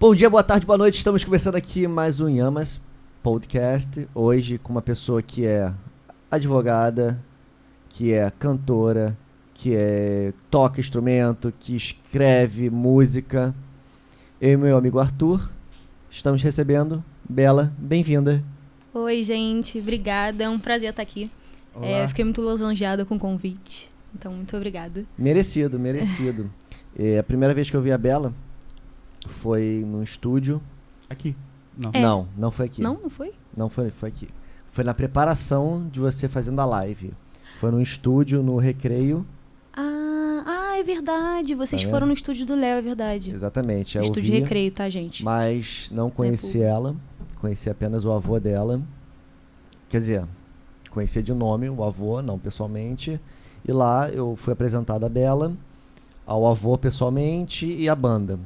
Bom dia, boa tarde, boa noite. Estamos começando aqui mais um Yamas Podcast. Hoje com uma pessoa que é advogada, que é cantora, que é toca instrumento, que escreve música. Eu e meu amigo Arthur estamos recebendo Bela. Bem-vinda. Oi, gente. Obrigada. É um prazer estar aqui. É, fiquei muito lisonjeada com o convite. Então, muito obrigada. Merecido, merecido. é, a primeira vez que eu vi a Bela foi no estúdio. Aqui? Não. É. Não, não foi aqui. Não, não foi? Não foi, foi aqui. Foi na preparação de você fazendo a live. Foi no estúdio, no recreio. Ah, ah, é verdade. Vocês Tá foram vendo? no estúdio do Léo, é verdade. Exatamente. eu estúdio vi, Recreio, tá, gente? Mas não conheci ela. Conheci apenas o avô dela. Quer dizer, conhecia de nome o avô, não pessoalmente. E lá eu fui apresentada a Bela, ao avô pessoalmente e a banda.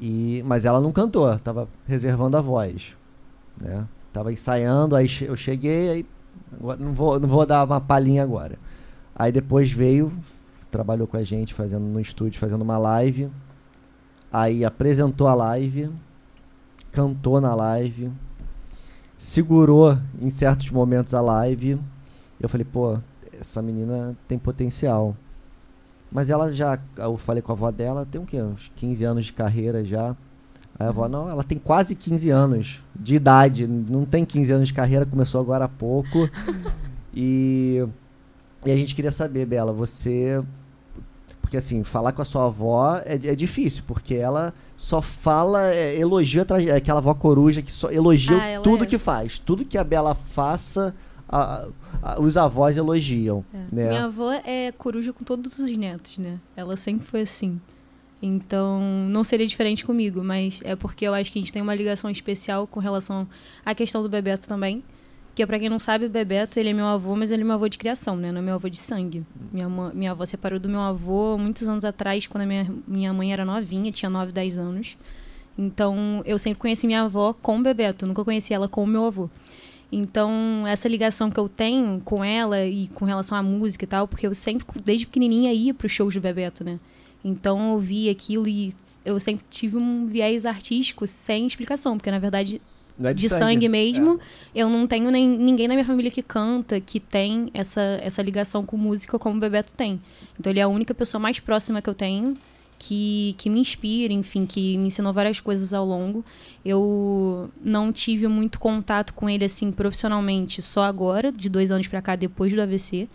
E, mas ela não cantou, tava reservando a voz. Né? Tava ensaiando, aí eu cheguei, aí agora não vou, não vou dar uma palhinha agora. Aí depois veio, trabalhou com a gente fazendo no estúdio, fazendo uma live. Aí apresentou a live, cantou na live, segurou em certos momentos a live. Eu falei, pô, essa menina tem potencial. Mas ela já, eu falei com a avó dela, tem o quê? Uns 15 anos de carreira já. Aí a avó, não, ela tem quase 15 anos de idade, não tem 15 anos de carreira, começou agora há pouco. e, e a gente queria saber, Bela, você. Porque assim, falar com a sua avó é, é difícil, porque ela só fala, é, elogia é aquela avó coruja que só elogia Ah, tudo é. que faz. Tudo que a Bela faça, a- a- os avós elogiam. É. Né? Minha avó é coruja com todos os netos, né? Ela sempre foi assim. Então, não seria diferente comigo, mas é porque eu acho que a gente tem uma ligação especial com relação à questão do Bebeto também. Que pra quem não sabe, o Bebeto, ele é meu avô, mas ele é meu avô de criação, né? Não é meu avô de sangue. Minha, minha avó separou do meu avô muitos anos atrás, quando a minha, minha mãe era novinha, tinha 9, 10 anos. Então, eu sempre conheci minha avó com o Bebeto, nunca conheci ela com o meu avô. Então, essa ligação que eu tenho com ela e com relação à música e tal, porque eu sempre, desde pequenininha, ia para os shows do Bebeto, né? Então, eu vi aquilo e eu sempre tive um viés artístico sem explicação, porque na verdade, é de, sangue, mesmo, eu não tenho nem, ninguém na minha família que canta, que tem essa, essa ligação com música como o Bebeto tem. Então, ele é a única pessoa mais próxima que eu tenho que, que me inspira, enfim, que me ensinou várias coisas ao longo. Eu não tive muito contato com ele, assim, profissionalmente, só agora, de dois anos pra cá, depois do AVC.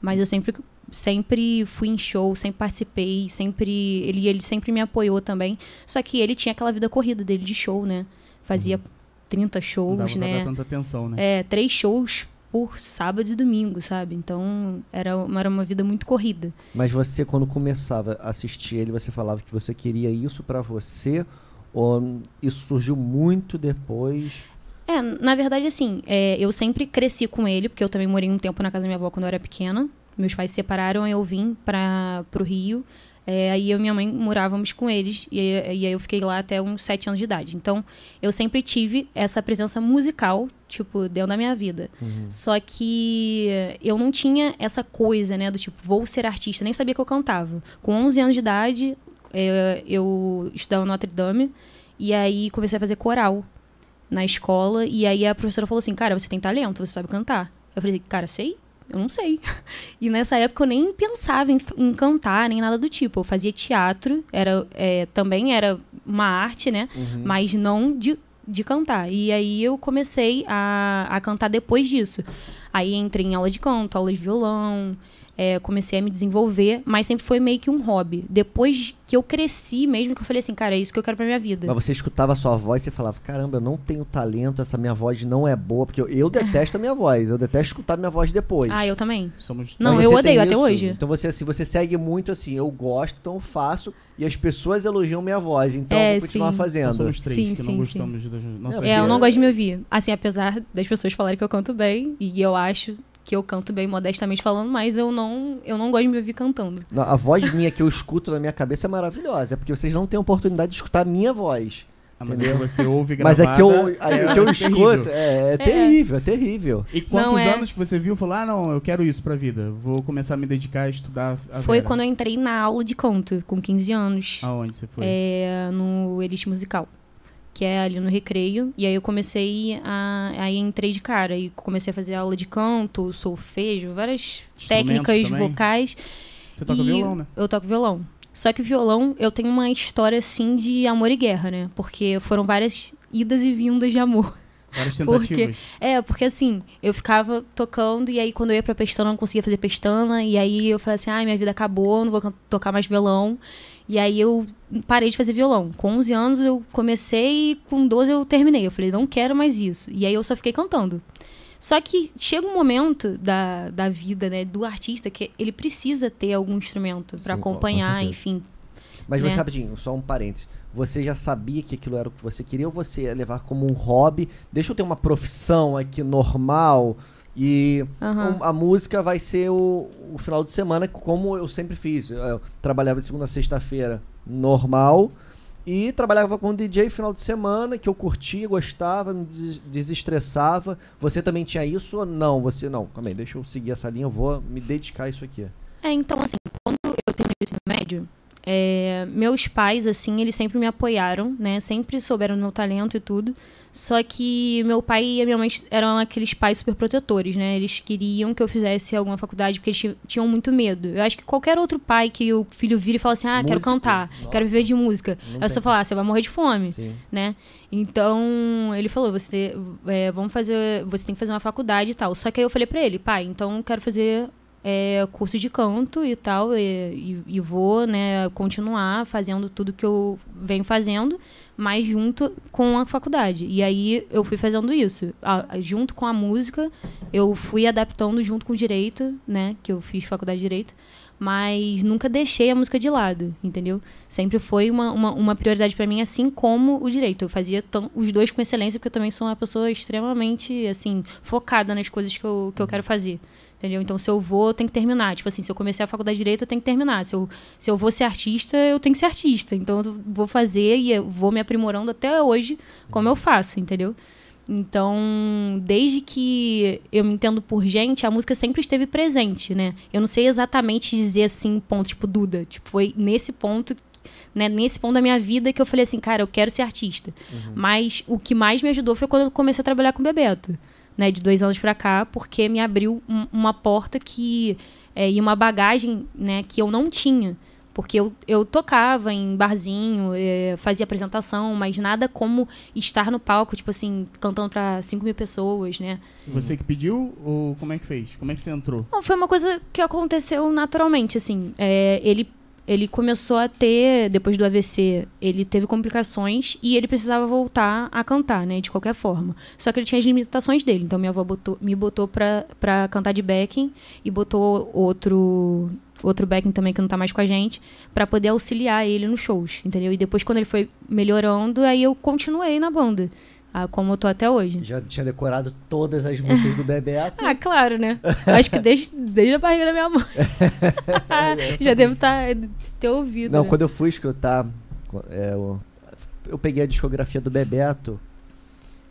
Mas eu sempre, sempre fui em show, sempre participei, sempre... Ele, ele sempre me apoiou também. Só que ele tinha aquela vida corrida dele de show, né? Fazia 30 Não shows, dava né? dar tanta atenção, né? É, três shows por sábado e domingo, sabe? Então, era uma, era uma vida muito corrida. Mas você, quando começava a assistir ele, você falava que você queria isso pra você? Ou isso surgiu muito depois? É, na verdade, assim, é, eu sempre cresci com ele, porque eu também morei um tempo na casa da minha avó quando eu era pequena. Meus pais se separaram, eu vim para pro Rio. É, aí eu e minha mãe morávamos com eles, e, aí- e aí eu fiquei lá até uns sete anos de idade. Então, eu sempre tive essa presença musical, tipo, dentro da minha vida. Só que eu não tinha essa coisa, né, do tipo, vou ser artista, nem sabia que eu cantava. Com 11 anos de idade, é, eu estudava no Notre Dame, e aí comecei a fazer coral na escola, e aí a professora falou assim, cara, você tem talento, você sabe cantar. Eu falei, cara, sei? Eu não sei. E nessa época eu nem pensava em, em cantar, nem nada do tipo. Eu fazia teatro, era, é, também era uma arte, né? Mas não de, de cantar. E aí eu comecei a, a cantar depois disso. Aí entrei em aula de canto, aula de violão, é, comecei a me desenvolver, mas sempre foi meio que um hobby. Depois que eu cresci mesmo, que eu falei assim, cara, é isso que eu quero pra minha vida. Mas você escutava a sua voz e você falava, caramba, eu não tenho talento, essa minha voz não é boa, porque eu, eu detesto a minha voz, eu detesto escutar minha voz depois. Ah, eu também. Somos Não, eu odeio até hoje. Então você assim, você segue muito assim, eu gosto, então eu faço, e as pessoas elogiam minha voz, então É, eu vou continuar sim. fazendo. Nós somos três Sim, que sim, não gostamos das nossas É, É, eu não gosto de me ouvir. Assim, apesar das pessoas falarem que eu canto bem, e eu acho que eu canto bem modestamente falando, mas eu não, eu não gosto de me ouvir cantando. Não, A voz minha que eu escuto na minha cabeça é maravilhosa, é porque vocês não têm a oportunidade de escutar a minha voz. Ah, mas aí você ouve Mas gravada. é que eu, a- é que eu escuto é, é terrível, é terrível. E quantos Não, é. anos que você viu e falou, ah, não, eu quero isso pra vida. Vou começar a me dedicar a estudar a Foi Vera. quando eu entrei na aula de canto, com 15 anos. Aonde você foi? É, no Elite Musical, que é ali no Recreio. E aí eu comecei a. Aí entrei de cara e comecei a fazer aula de canto, solfejo, várias técnicas também? vocais. Você toca violão, né? Eu toco violão. Só que o violão, eu tenho uma história, assim, de amor e guerra, né? Porque foram várias idas e vindas de amor. Várias Porque-. É, porque assim, eu ficava tocando e aí quando eu ia pra pestana eu não conseguia fazer pestana. E aí eu falei assim, ai, minha vida acabou, não vou tocar mais violão. E aí eu parei de fazer violão. Com 11 anos eu comecei e com 12 eu terminei. Eu falei, não quero mais isso. E aí eu só fiquei cantando. Só que chega um momento da, da vida, né, do artista que ele precisa ter algum instrumento com acompanhar, enfim. Mas você, né? rapidinho, só um parênteses. Você já sabia que aquilo era o que você queria ou você ia levar como um hobby? Deixa eu ter uma profissão aqui normal e Aham. um- a música vai ser o, o final de semana, como eu sempre fiz. Eu, eu trabalhava de segunda a sexta-feira normal e trabalhava com DJ final de semana, que eu curtia, gostava, me des- desestressava. Você também tinha isso ou não? Você não, calma aí, deixa eu seguir essa linha, eu vou me dedicar a isso aqui. É, então, assim, quando eu terminei o ensino médio, é, meus pais, assim, eles sempre me apoiaram, né? Sempre souberam do meu talento e tudo. Só que meu pai e a minha mãe eram aqueles pais super protetores, né? Eles queriam que eu fizesse alguma faculdade porque eles ti- tinham muito medo. Eu acho que qualquer outro pai que o filho vira e fala assim: ah, quero Músico, cantar, nossa. quero viver de música. Não Aí você tem. fala: ah, você vai morrer de fome Sim. né? Então, ele falou, você é, vamos fazer, você tem que fazer uma faculdade e tal. Só que aí eu falei pra ele, pai, então eu quero fazer é, curso de canto e tal, e, e- vou, né, continuar fazendo tudo que eu venho fazendo, mas junto com a faculdade. E aí eu fui fazendo isso. A- junto com a música, eu fui adaptando junto com o direito, né, que eu fiz faculdade de direito, mas nunca deixei a música de lado, entendeu? Sempre foi uma, uma, uma prioridade pra mim, assim como o direito. Eu fazia os dois com excelência, porque eu também sou uma pessoa extremamente, assim, focada nas coisas que eu, que eu quero fazer. Entendeu? Então, se eu vou, eu tenho que terminar. Tipo assim, se eu comecei a faculdade de Direito, eu tenho que terminar. Se eu, se eu vou ser artista, eu tenho que ser artista. Então, eu vou fazer e eu vou me aprimorando até hoje, como eu faço, entendeu? Então, desde que eu me entendo por gente, a música sempre esteve presente, né? Eu não sei exatamente dizer assim, ponto, tipo, Duda. Tipo, foi nesse ponto, né? Nesse ponto da minha vida que eu falei assim, cara, eu quero ser artista. Mas o que mais me ajudou foi quando eu comecei a trabalhar com o Bebeto, né? De dois anos pra cá, porque me abriu um- uma porta que... É, e uma bagagem, né? Que eu não tinha. Porque eu, eu tocava em barzinho, eh, fazia apresentação, mas nada como estar no palco, tipo assim, cantando pra 5 mil pessoas, né? Você que pediu ou como é que fez? Como é que você entrou? Não, foi uma coisa que aconteceu naturalmente, assim. É, ele, ele começou a ter, depois do AVC, ele teve complicações e ele precisava voltar a cantar, né? De qualquer forma. Só que ele tinha as limitações dele. Então minha avó botou, me botou pra, pra cantar de backing e botou outro outro backing também que não tá mais com a gente, pra poder auxiliar ele nos shows, entendeu? E depois quando ele foi melhorando, aí eu continuei na banda, ah, como eu tô até hoje. Já tinha decorado todas as músicas do Bebeto. Ah, claro, né? Acho que desde, desde a barriga da minha mãe. Já devo tá, ter ouvido. Não, né? quando eu fui escutar, é, eu, eu peguei a discografia do Bebeto,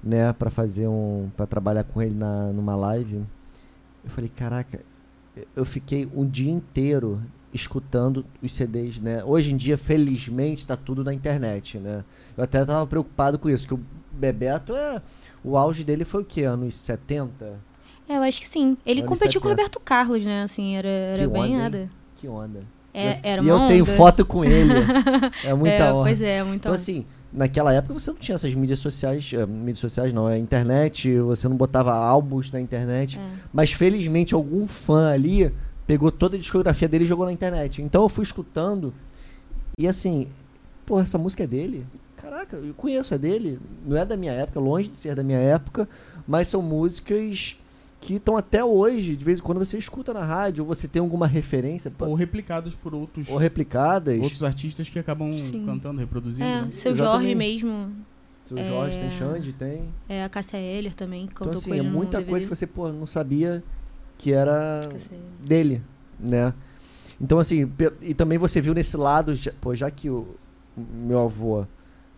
né, pra fazer um, para trabalhar com ele na, numa live. Eu falei, caraca, eu fiquei um dia inteiro escutando os CDs, né? Hoje em dia, felizmente, tá tudo na internet, né? Eu até tava preocupado com isso, que Bebeto é o auge dele foi o quê? Anos 70? É, eu acho que sim. Ele Anos competiu com o 70. Roberto Carlos, né? Assim, era, era Que bem onda, hein? nada. Que onda. É, era e eu tenho onda. foto com ele. É muita é, honra. Pois é, muito Então, assim, naquela época você não tinha essas mídias sociais, eh, mídias sociais não, é internet, você não botava álbuns na internet, É. mas felizmente algum fã ali pegou toda a discografia dele e jogou na internet. Então eu fui escutando e assim, pô, essa música é dele? Caraca, eu conheço, é dele. Não é da minha época, longe de ser da minha época, mas são músicas que estão até hoje, de vez em quando você escuta na rádio, ou você tem alguma referência, Ou replicados por outros, ou replicadas. outros artistas que acabam Sim. cantando, reproduzindo. É, né? seu Jorge mesmo. Seu Jorge, é- tem Xande, tem. É, a Cássia Eller também, cantou Então, assim, com é ele no muita DVD. coisa que você, pô, não sabia que era dele, né? Então, assim, e também você viu nesse lado, pô, já que o meu avô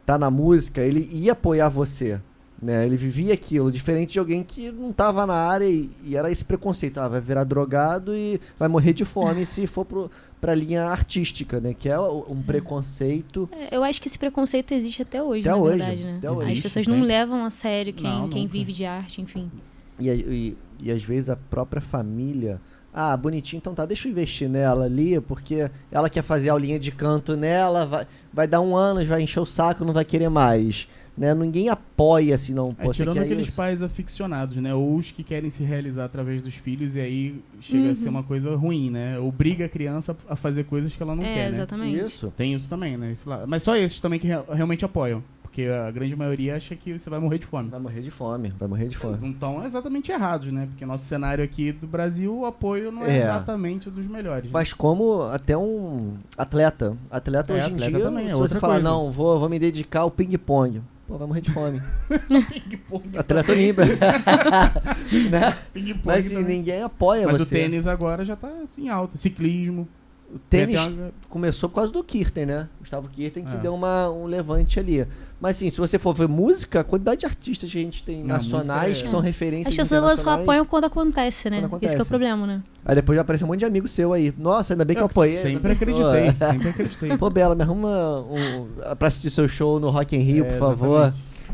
tá na música, ele ia apoiar você, Né? Ele vivia aquilo, diferente de alguém que não estava na área e, e, era esse preconceito. Ah, vai virar drogado e vai morrer de fome se for pro, pra linha artística, né? Que é um preconceito. É, eu acho que esse preconceito existe até hoje, até na hoje, verdade, né? Até As hoje. pessoas não levam a sério quem, não, quem vive de arte, enfim. E, e, e às vezes a própria família ah, bonitinho, então tá, deixa eu investir nela ali, porque ela quer fazer aulinha de canto nela, vai, vai dar um ano, vai encher o saco, não vai querer mais. Né? Ninguém apoia assim, não. É, Pô, tirando aqueles isso? pais aficionados, né? Ou os que querem se realizar através dos filhos e aí chega uhum. a ser uhum. uma coisa ruim, né? Obriga a criança a fazer coisas que ela não é, quer, né? Exatamente. Isso. Tem isso também, né? Mas só esses também que realmente apoiam. Porque a grande maioria acha que você vai morrer de fome. Vai morrer de fome, vai morrer de fome. Não estão exatamente errados, né? Porque nosso cenário aqui do Brasil, o apoio não é, é. exatamente dos melhores. Né? Mas como até um atleta. Atleta é, hoje atleta em dia, também, é se você falar, não, vou, vou me dedicar ao ping-pong. Pô, vai morrer de fome. Ping-pong. Atleta olímpico. né? Mas assim, ninguém apoia Mas você. o tênis agora já tá assim alto. Ciclismo. O tênis uma... começou por causa do Kirten, né? Gustavo Kirten que é. deu uma, um levante ali. Mas assim, se você for ver música, a quantidade de artistas que a gente tem Não, nacionais é... que são referências. As pessoas só apoiam quando acontece, né? Quando acontece. Esse é o problema, né? Aí depois já aparece um monte de amigo seu aí. Nossa, ainda bem que eu, eu apoiei. Sempre acreditei, sempre acreditei. Pô, Bela, me arruma um, pra assistir seu show no Rock in Rio, é, por favor.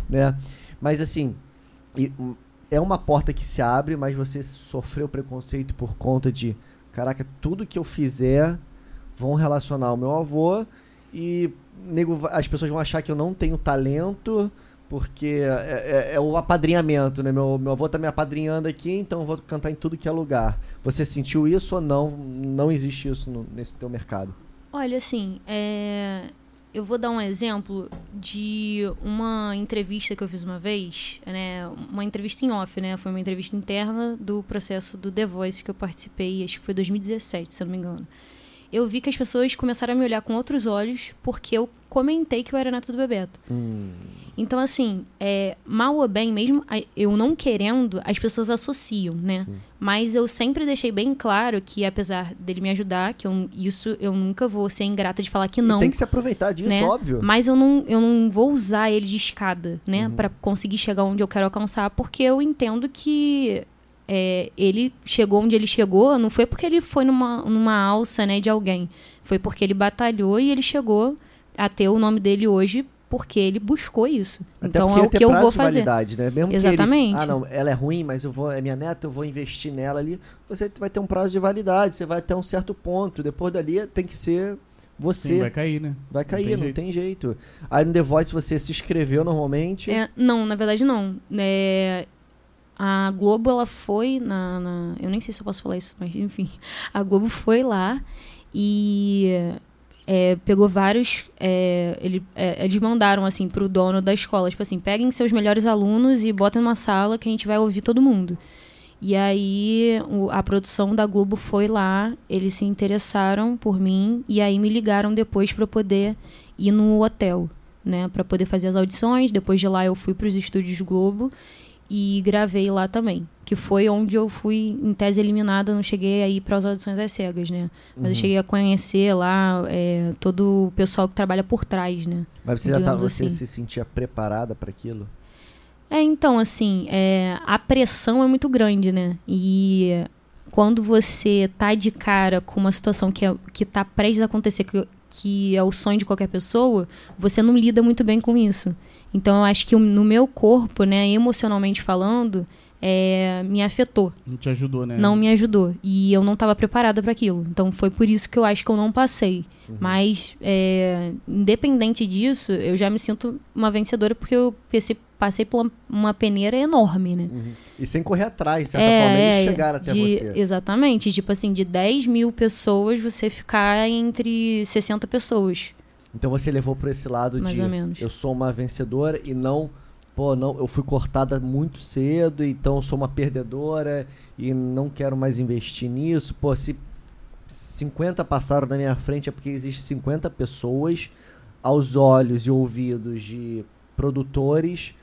Né? Mas assim, é uma porta que se abre, mas você sofreu preconceito por conta de caraca, tudo que eu fizer vão relacionar ao meu avô e nego, as pessoas vão achar que eu não tenho talento porque é, é, é, o apadrinhamento, né? Meu, meu avô tá me apadrinhando aqui, então eu vou cantar em tudo que é lugar. Você sentiu isso ou não? Não existe isso no, nesse teu mercado? Olha, assim, é... eu vou dar um exemplo de uma entrevista que eu fiz uma vez, né? Uma entrevista em off, né? Foi uma entrevista interna do processo do The Voice que eu participei, acho que foi 2017, se eu não me engano eu vi que as pessoas começaram a me olhar com outros olhos porque eu comentei que eu era neto do Bebeto. Hum. Então, assim, é, mal ou bem, mesmo eu não querendo, as pessoas associam, né? Sim. Mas eu sempre deixei bem claro que, apesar dele me ajudar, que eu, isso eu nunca vou ser ingrata de falar que não. E tem que se aproveitar disso, né? óbvio. Mas eu não, eu não vou usar ele de escada, né? Uhum. para conseguir chegar onde eu quero alcançar, porque eu entendo que é, ele chegou onde ele chegou, não foi porque ele foi numa, numa alça né, de alguém. Foi porque ele batalhou e ele chegou a ter o nome dele hoje porque ele buscou isso. Até então é o que eu vou fazer. Validade, né? Mesmo Exatamente. Ele, ah, não, ela é ruim, mas eu vou, é minha neta, eu vou investir nela ali. Você vai ter um prazo de validade, você vai até um certo ponto. Depois dali tem que ser você. Sim, vai cair, né? Vai cair, não, tem, não jeito. tem, jeito. Aí no The Voice você se inscreveu normalmente? É, não, na verdade não. É, a Globo, ela foi na, na, Eu nem sei se eu posso falar isso, mas enfim. A Globo foi lá e é, pegou vários. É, ele, é, eles mandaram assim pro dono da escola, tipo assim, peguem seus melhores alunos e botem numa sala que a gente vai ouvir todo mundo. E aí o, a produção da Globo foi lá, eles se interessaram por mim e aí me ligaram depois para poder ir no hotel, né, para poder fazer as audições. Depois de lá eu fui para os estúdios Globo e gravei lá também. Que foi onde eu fui, em tese eliminada, não cheguei aí para as audições às cegas, né? Mas uhum. eu cheguei a conhecer lá é, todo o pessoal que trabalha por trás, né? Mas você já tá, você assim. se sentia preparada para aquilo? É, então, assim, é, a pressão é muito grande, né? E quando você tá de cara com uma situação que, é, que tá prestes a acontecer, que, que é o sonho de qualquer pessoa, você não lida muito bem com isso. Então eu acho que no meu corpo, né, emocionalmente falando, é, me afetou. Não te ajudou, né? Não me ajudou. E eu não estava preparada para aquilo. Então foi por isso que eu acho que eu não passei. Uhum. Mas, é, independente disso, eu já me sinto uma vencedora porque eu pensei, passei por uma peneira enorme, né? Uhum. E sem correr atrás, de certa é, forma, eles chegaram até de, você. Exatamente. Tipo assim, de 10 mil pessoas, você ficar entre 60 pessoas. Então você levou para esse lado Mais de eu sou uma vencedora e não, pô, não, eu fui cortada muito cedo, então eu sou uma perdedora e não quero mais investir nisso. Pô, se 50 passaram na minha frente é porque existem 50 pessoas aos olhos e ouvidos de produtores.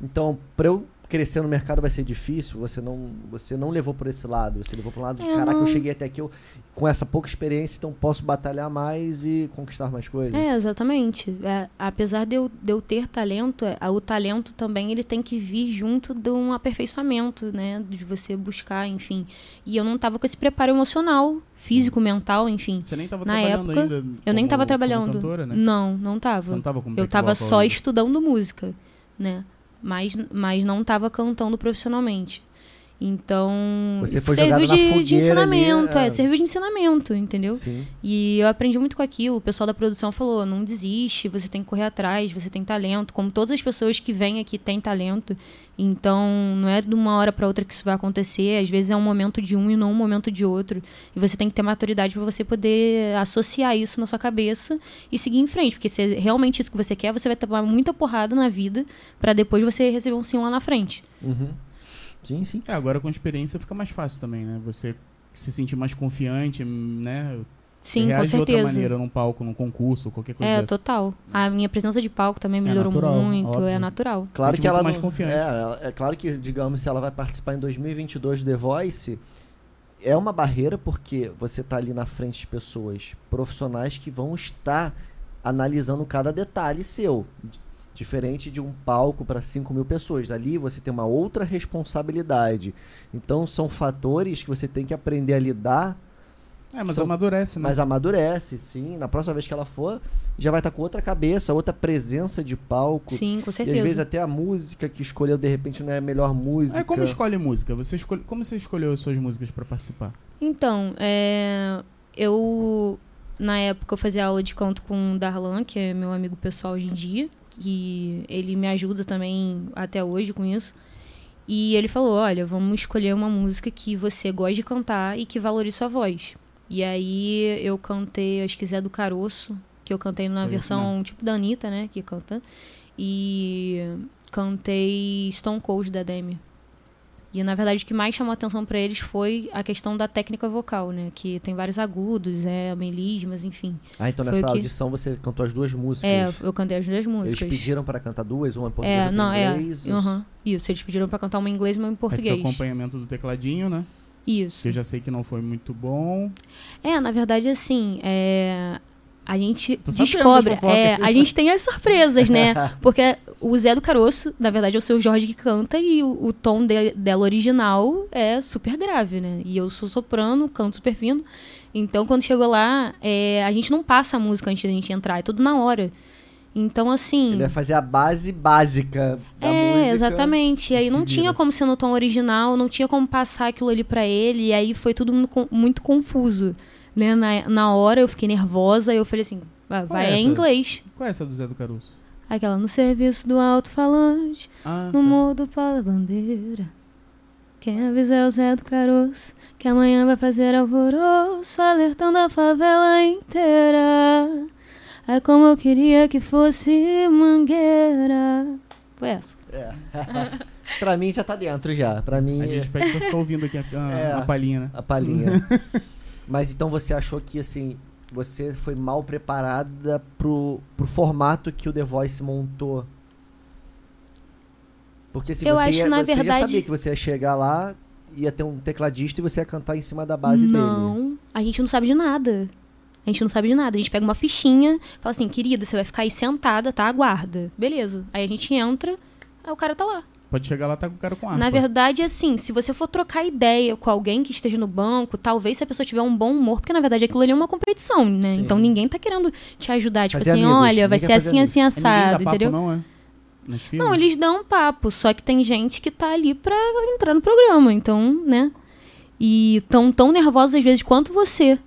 Então, para eu crescer no mercado vai ser difícil, você não, você não levou por esse lado. Você levou para um lado de, É, caraca, não. eu cheguei até aqui eu, com essa pouca experiência, então posso batalhar mais e conquistar mais coisas. É, exatamente. É, apesar de eu, de eu ter talento, é, o talento também ele tem que vir junto de um aperfeiçoamento, né? De você buscar, enfim. E eu não tava com esse preparo emocional, físico, mental, enfim. Você nem tava Na trabalhando época, ainda. Eu nem como- tava como trabalhando. cantora, né? Não, não Você tava. não tava Eu back tava vocal só ainda. estudando música, né? Mas, mas não tava cantando profissionalmente. Então, Você foi serviu de, de ensinamento, ali, é. é, serviu de ensinamento, entendeu? Sim. E eu aprendi muito com aquilo. O pessoal da produção falou: não desiste, você tem que correr atrás, você tem talento. Como todas as pessoas que vêm aqui têm talento. Então, não é de uma hora para outra que isso vai acontecer. Às vezes é um momento de um e não um momento de outro. E você tem que ter maturidade para você poder associar isso na sua cabeça e seguir em frente. Porque se é realmente isso que você quer, você vai tomar muita porrada na vida para depois você receber um sim lá na frente. Uhum. Sim, sim. É, agora com experiência fica mais fácil também, né? Você se sentir mais confiante, né? Sim, com Reage de outra certeza. maneira num palco, num concurso, qualquer coisa É, dessa. total. A minha presença de palco também É melhorou natural, muito, óbvio. é natural. Claro Sente que ela mais não- confiante. É, é claro que, digamos, se ela vai participar em 2022 do The Voice, é uma barreira porque você tá ali na frente de pessoas profissionais que vão estar analisando cada detalhe seu. Diferente de um palco para 5 mil pessoas. Ali você tem uma outra responsabilidade. Então são fatores que você tem que aprender a lidar, É, mas São- amadurece, né? mas amadurece, sim. Na próxima vez que ela for, já vai estar com outra cabeça, outra presença de palco. Sim, com E certeza. às vezes até a música que escolheu de repente não é a melhor música. É como escolhe música? Você escolhe... Como você escolheu as suas músicas pra participar? Então, é, eu na época eu fazia aula de canto com o Darlan, que é meu amigo pessoal hoje em dia, que ele me ajuda também até hoje com isso. E ele falou: "Olha, vamos escolher uma música que você gosta de cantar e que valorize sua voz". E aí eu cantei, acho que Zé do Caroço, que eu cantei na versão tipo da Anitta, né, que canta. E cantei Stone Cold da Demi. E na verdade o que mais chamou a atenção pra eles foi a questão da técnica vocal, né? Que tem vários agudos, é, melismas, enfim. Ah, então Foi nessa que- audição você cantou as duas músicas. É, eu cantei as duas Eles músicas. pediram para cantar duas, uma em português é, outra não, em é. inglês. aham, Isso, eles pediram pra cantar uma em inglês e uma em Aí fica o português. acompanhamento do tecladinho, né? Isso. Eu já sei que não foi muito bom. É, na verdade, assim, é, a gente Tô descobre. É, a gente tem as surpresas, né? Porque o Zé do Caroço, na verdade, é o seu Jorge que canta e o, o tom de- dela original é super grave, né? E eu sou soprano, canto super fino. Então, quando chegou lá, é, a gente não passa a música antes da gente entrar, é tudo na hora. Então, assim. Ele vai fazer a base básica da É, música. exatamente. E aí e não tinha como ser no tom original, não tinha como passar aquilo ali pra ele, e aí foi tudo muito, con- muito confuso. Né? Na, na hora eu fiquei nervosa, eu falei assim, "Ah, vai é em inglês. Qual é essa do Zé do Caruso? Aquela no serviço do alto-falante, Ah, no tá. morro do Bandeira. Quem avisa é o Zé do Caroço, que amanhã vai fazer alvoroço, alertando a favela inteira. É como eu queria que fosse mangueira. Foi essa. É. pra mim já tá dentro já. Pra mim A gente pede pra ficar ouvindo aqui a, a, É. a palhinha, né? a palhinha. Mas então você achou que assim, você foi mal preparada pro, pro formato que o The Voice montou? Porque se Eu você, acho, ia, na você já verdade- sabia que você ia chegar lá, ia ter um tecladista e você ia cantar em cima da base não, dele. a gente não sabe de nada. A gente não sabe de nada. A gente pega uma fichinha, fala assim, querida, você vai ficar aí sentada, tá? Aguarda. Beleza. Aí a gente entra, aí o cara tá lá. Pode chegar lá, tá com o cara com arma. Na verdade, assim, se você for trocar ideia com alguém que esteja no banco, talvez se a pessoa tiver um bom humor, porque na verdade aquilo ali é uma competição, né? Sim. Então ninguém tá querendo te ajudar. Tipo Fazer assim, amigos, olha, vai ninguém ser assim, assim, assado, papo, entendeu? não, é? Não, eles dão um papo, só que tem gente que tá ali pra entrar no programa, então, né? E tão tão nervosos às vezes quanto você.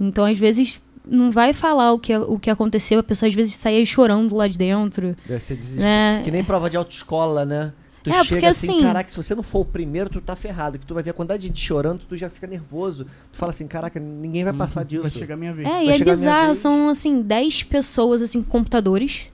Então, às vezes, não vai falar o que, o que aconteceu, a pessoa às vezes saía chorando lá de dentro, Deve ser desespero. né? Que nem prova de autoescola, né? Tu É, chega porque assim, assim- caraca, se você não for o primeiro, tu tá ferrado. Que tu vai ver a quantidade de gente chorando, tu já fica nervoso. Tu fala assim, caraca, ninguém vai passar disso. Vai chegar a minha vez. É, Vai e é bizarro, são assim, 10 pessoas assim com computadores.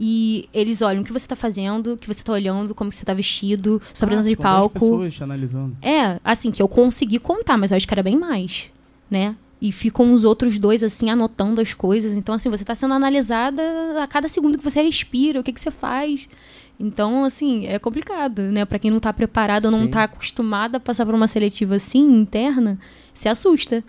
E eles olham o que você tá fazendo, o que você tá olhando, como que você tá vestido, sua Ah, presença de palco. pessoas te analisando. É, assim, que eu consegui contar, mas eu acho que era bem mais, né? E ficam os outros dois, assim, anotando as coisas. Então, assim, você está sendo analisada a cada segundo que você respira, o que, que você faz. Então, assim, é complicado, né? Para quem não está preparado ou não está acostumado a passar por uma seletiva assim, interna, se assusta.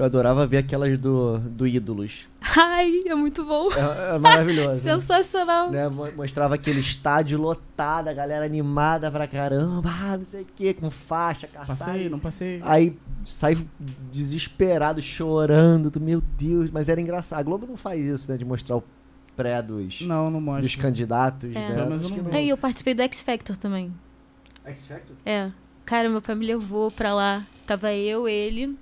Eu adorava ver aquelas do, do Ídolos. Ai, é muito bom. É, é maravilhoso. Sensacional. Né? Mostrava aquele estádio lotado, a galera animada pra caramba, ah, não sei o que, com faixa, cartaz. Passei, não passei. Aí sai desesperado, chorando, do meu Deus, mas era engraçado. A Globo não faz isso, né, de mostrar o pré dos, não, não mostra. dos candidatos, é. né? Mas eu, não... é, eu participei do X Factor também. X Factor? É. Cara, meu pai me levou pra lá. Tava eu, ele,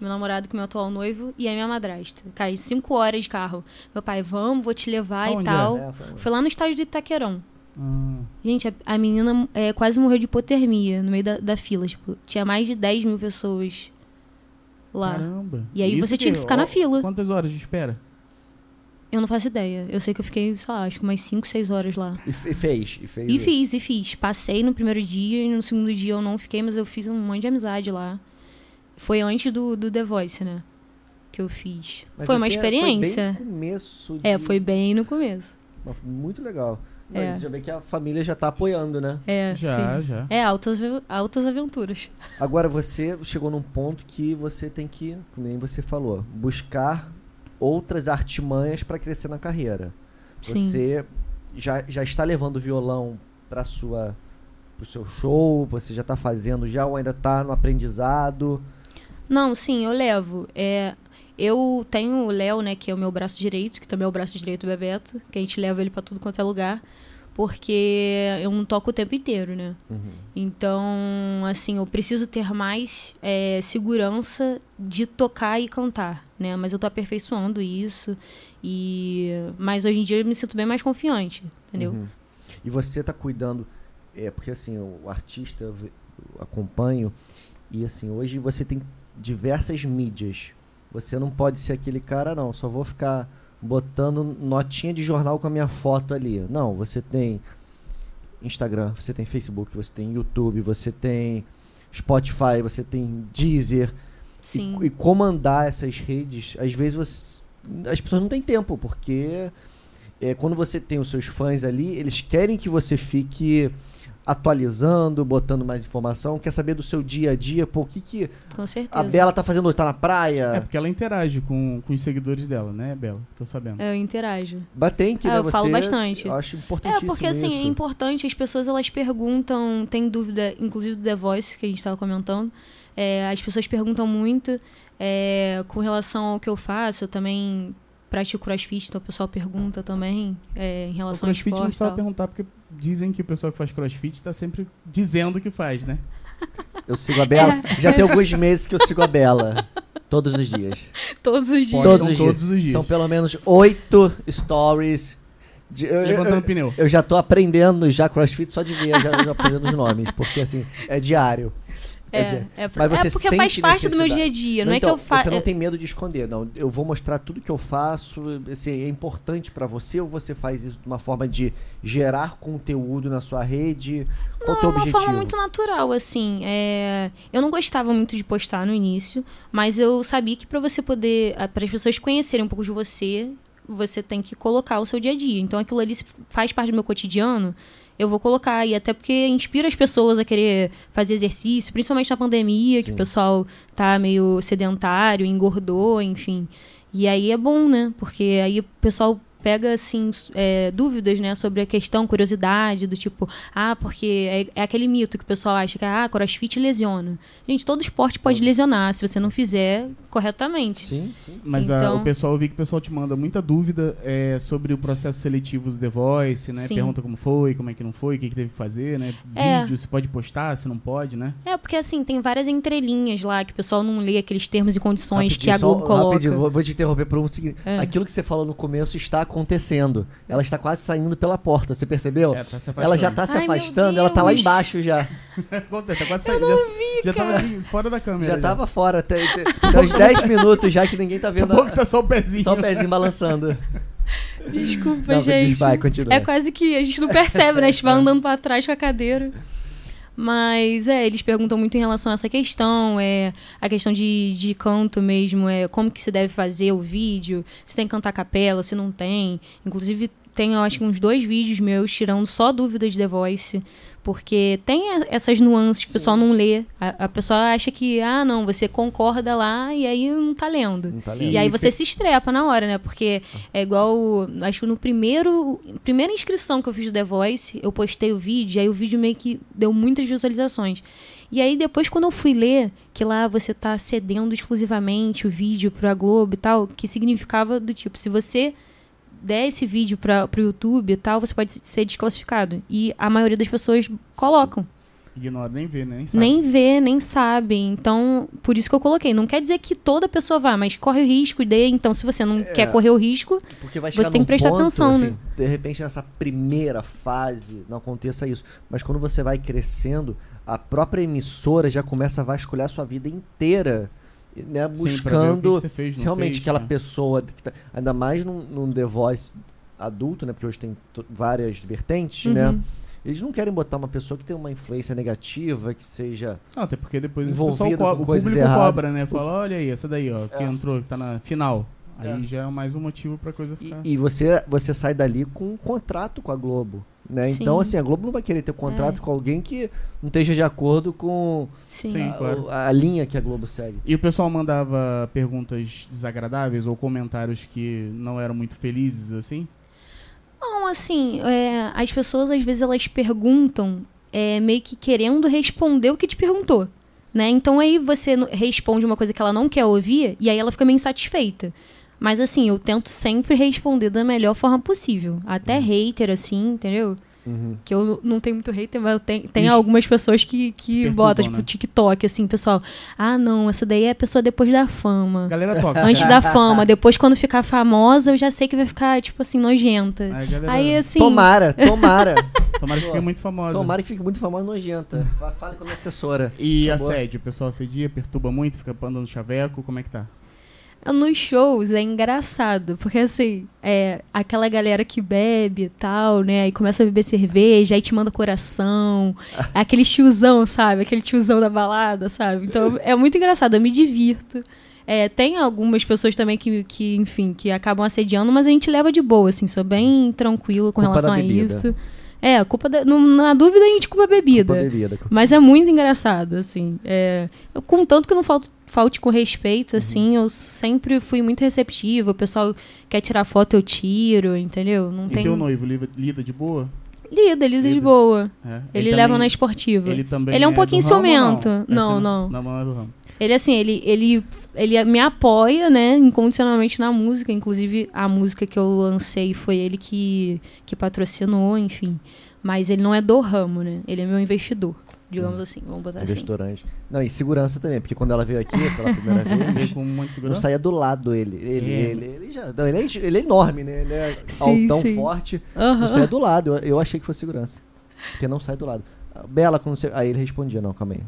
meu namorado com meu atual noivo e a minha madrasta. Cara, em cinco horas de carro. Meu pai, vamos, vou te levar Aonde e tal. É? É, foi, lá no estádio de Itaquerão. Ah. Gente, a, a menina é, quase morreu de hipotermia no meio da, da fila. Tipo, tinha mais de 10 mil pessoas lá. Caramba. E aí Isso você que, tinha que ficar ó, na fila. Quantas horas de espera? Eu não faço ideia. Eu sei que eu fiquei, sei lá, acho que umas 5, 6 horas lá. E, e fez? E, fez e fiz, e fiz. Passei no primeiro dia e no segundo dia eu não fiquei, mas eu fiz um monte de amizade lá. Foi antes do, do The Voice, né? Que eu fiz. Mas foi uma experiência. Foi bem no começo. De... É, foi bem no começo. Muito legal. É. Já vê que a família já tá apoiando, né? É, já, sim. já. É, altas, altas aventuras. Agora, você chegou num ponto que você tem que, como nem você falou, buscar outras artimanhas para crescer na carreira. Sim. Você já, já está levando o violão para sua pro seu show? Você já está fazendo já ou ainda está no aprendizado? Não, sim, eu levo. É, eu tenho o Léo, né, que é o meu braço direito, que também é o braço direito do Bebeto, que a gente leva ele para tudo quanto é lugar, porque eu não toco o tempo inteiro, né? Uhum. Então, assim, eu preciso ter mais é, segurança de tocar e cantar, né? Mas eu tô aperfeiçoando isso e mas hoje em dia eu me sinto bem mais confiante, entendeu? Uhum. E você tá cuidando é porque assim, o artista eu acompanho e assim, hoje você tem diversas mídias. Você não pode ser aquele cara, não. Só vou ficar botando notinha de jornal com a minha foto ali. Não, você tem Instagram, você tem Facebook, você tem YouTube, você tem Spotify, você tem Deezer. Sim. E, e comandar essas redes, às vezes você, as pessoas não têm tempo, porque é, quando você tem os seus fãs ali, eles querem que você fique atualizando, botando mais informação, quer saber do seu dia a dia, pô, o que que com certeza. a Bela tá fazendo hoje? Tá na praia? É, porque ela interage com, com os seguidores dela, né, Bela? Tô sabendo. É, eu interajo. Batém que, é, né, eu você, falo bastante. Eu acho importantíssimo É, porque assim, isso. é importante, as pessoas elas perguntam, tem dúvida, inclusive do The Voice, que a gente tava comentando, é, as pessoas perguntam muito é, com relação ao que eu faço, eu também pratico crossfit, então o pessoal pergunta também é, em relação ao crossfit crossfit não precisa perguntar, porque dizem que o pessoal que faz crossfit está sempre dizendo que faz, né? Eu sigo a Bela. É. Já tem alguns meses que eu sigo a Bela. Todos os dias. Todos os dias. Todos, os, todos dias. os dias. São pelo menos oito stories. De, eu, Levantando eu, pneu. Eu já tô aprendendo já crossfit só de ver, já, já aprendendo os nomes, porque assim, é diário. É, é, é, Mas você é porque faz parte do meu dia a dia, não, não é então, que eu faço. Você não tem medo de esconder, não. Eu vou mostrar tudo que eu faço. Assim, é importante para você ou você faz isso de uma forma de gerar conteúdo na sua rede? Qual o teu objetivo? É uma forma muito natural, assim. É... Eu não gostava muito de postar no início, mas eu sabia que para você poder, para as pessoas conhecerem um pouco de você, você tem que colocar o seu dia a dia. Então aquilo ali faz parte do meu cotidiano eu vou colocar. E até porque inspira as pessoas a querer fazer exercício, principalmente na pandemia, Sim. que o pessoal tá meio sedentário, engordou, enfim. E aí é bom, né? Porque aí o pessoal pega assim é, dúvidas né sobre a questão curiosidade do tipo ah porque é, é, aquele mito que o pessoal acha que ah crossfit lesiona gente todo esporte pode lesionar se você não fizer corretamente sim, sim. mas então... a, o pessoal eu vi que o pessoal te manda muita dúvida é, sobre o processo seletivo do The Voice né sim. pergunta como foi como é que não foi o que, que teve que fazer né é. vídeo se pode postar se não pode né é porque assim tem várias entrelinhas lá que o pessoal não lê aqueles termos e condições rapidinho, que a Globo só, coloca rapidinho, vou, vou te interromper por um seguinte é. aquilo que você falou no começo está acontecendo. Ela está quase saindo pela porta, você percebeu? É, tá ela já está se Ai, afastando, ela está lá embaixo já. tá quase saindo. Já, vi, já tava fora da câmera. Já, já. tava fora, até, uns 10 minutos já que ninguém tá vendo. Pouco tá só o pezinho. Só o pezinho balançando. Desculpa, não, gente. Vai. É quase que a gente não percebe, né? A gente vai andando pra trás com a cadeira. Mas é, eles perguntam muito em relação a essa questão, é a questão de, de canto mesmo, é como que se deve fazer o vídeo, se tem que cantar capela, se não tem. Inclusive, tem, eu acho que uns dois vídeos meus tirando só dúvidas de The Voice. Porque tem essas nuances que o pessoal não lê. A, a, pessoa acha que, ah, não, você concorda lá e aí não tá lendo. Não tá lendo. E aí você se estrepa na hora, né? Porque é igual. Acho que no primeiro. Primeira inscrição que eu fiz do The Voice, eu postei o vídeo, e aí o vídeo meio que deu muitas visualizações. E aí depois, quando eu fui ler, que lá você tá cedendo exclusivamente o vídeo pra Globo e tal, que significava do tipo, se você der esse vídeo para o YouTube e tal, você pode ser desclassificado. E a maioria das pessoas colocam. Ignora, nem vê, nem sabe. Nem vê, nem sabe. Então, por isso que eu coloquei. Não quer dizer que toda pessoa vá, mas corre o risco de. Então, se você não é, quer correr o risco, você tem que prestar ponto, atenção. Assim, né? De repente, nessa primeira fase, não aconteça isso. Mas quando você vai crescendo, a própria emissora já começa a vasculhar a sua vida inteira né, buscando Sim, que que realmente fez, aquela né? pessoa, tá, ainda mais num, num The Voice adulto, né, porque hoje tem várias vertentes, né? uhum. né? Eles não querem botar uma pessoa que tem uma influência negativa, que seja. Não, até porque depois o, pessoal co o público erradas. cobra, né? Fala, olha aí, essa daí, ó, que é. entrou, que tá na final. Aí é. já é mais um motivo pra coisa ficar. E, e, você, você sai dali com um contrato com a Globo. Né? Então, assim, a Globo não vai querer ter um contrato é. com alguém que não esteja de acordo com Sim. A, claro. a, linha que a Globo segue. E o pessoal mandava perguntas desagradáveis ou comentários que não eram muito felizes, assim? Não, assim, é, as pessoas às vezes elas perguntam é, meio que querendo responder o que te perguntou. Né? Então aí você responde uma coisa que ela não quer ouvir e aí ela fica meio insatisfeita. Mas assim, eu tento sempre responder da melhor forma possível. Até uhum. hater, assim, entendeu? Uhum. Que eu não tenho muito hater, mas eu tenho, tem algumas pessoas que, que botam, tipo, né? TikTok, assim, pessoal. Ah, não, essa daí é a pessoa depois da fama. Galera tóxica. Antes da fama. Depois, quando ficar famosa, eu já sei que vai ficar, tipo assim, nojenta. Aí, galera... Aí assim. Tomara, tomara. tomara que fique muito famosa. Tomara que fique muito famosa nojenta. Fale com a minha assessora. E assédio, o pessoal assedia, perturba muito, fica andando chaveco, como é que tá? Nos shows é engraçado, porque assim, é aquela galera que bebe e tal, né? Aí começa a beber cerveja, aí te manda coração. É aquele tiozão, sabe? Aquele tiozão da balada, sabe? Então é muito engraçado, eu me divirto. É, tem algumas pessoas também que, que, enfim, que acabam assediando, mas a gente leva de boa, assim, sou bem tranquilo com culpa relação a isso. É, a culpa da, no, na dúvida a gente culpa a bebida. Culpa bebida. Mas é muito engraçado, assim. É, eu, contanto que não falta falte com respeito, uhum. assim, eu sempre fui muito receptiva. O pessoal quer tirar foto, eu tiro, entendeu? Não e tem... teu noivo lida de boa? Lida, lida, lida. de boa. É. Ele, ele leva na esportiva. Ele também Ele é um é pouquinho ciumento. Não, não. Não, não é do ramo. Ele, assim, ele, ele, ele me apoia, né, incondicionalmente na música. Inclusive, a música que eu lancei foi ele que, que patrocinou, enfim. Mas ele não é do ramo, né? Ele é meu investidor digamos hum. assim, vamos botar assim. Restaurante. Não, e segurança também, porque quando ela veio aqui pela primeira vez, veio com de segurança. Eu saía do lado ele. Ele, é. ele, ele, já, não, ele, é, ele é enorme, né? Ele é sim, altão, sim. forte. Uhum. Eu saía do lado, eu, eu achei que fosse segurança. Porque não sai do lado. Bela, quando você... aí ele respondia, não, calma aí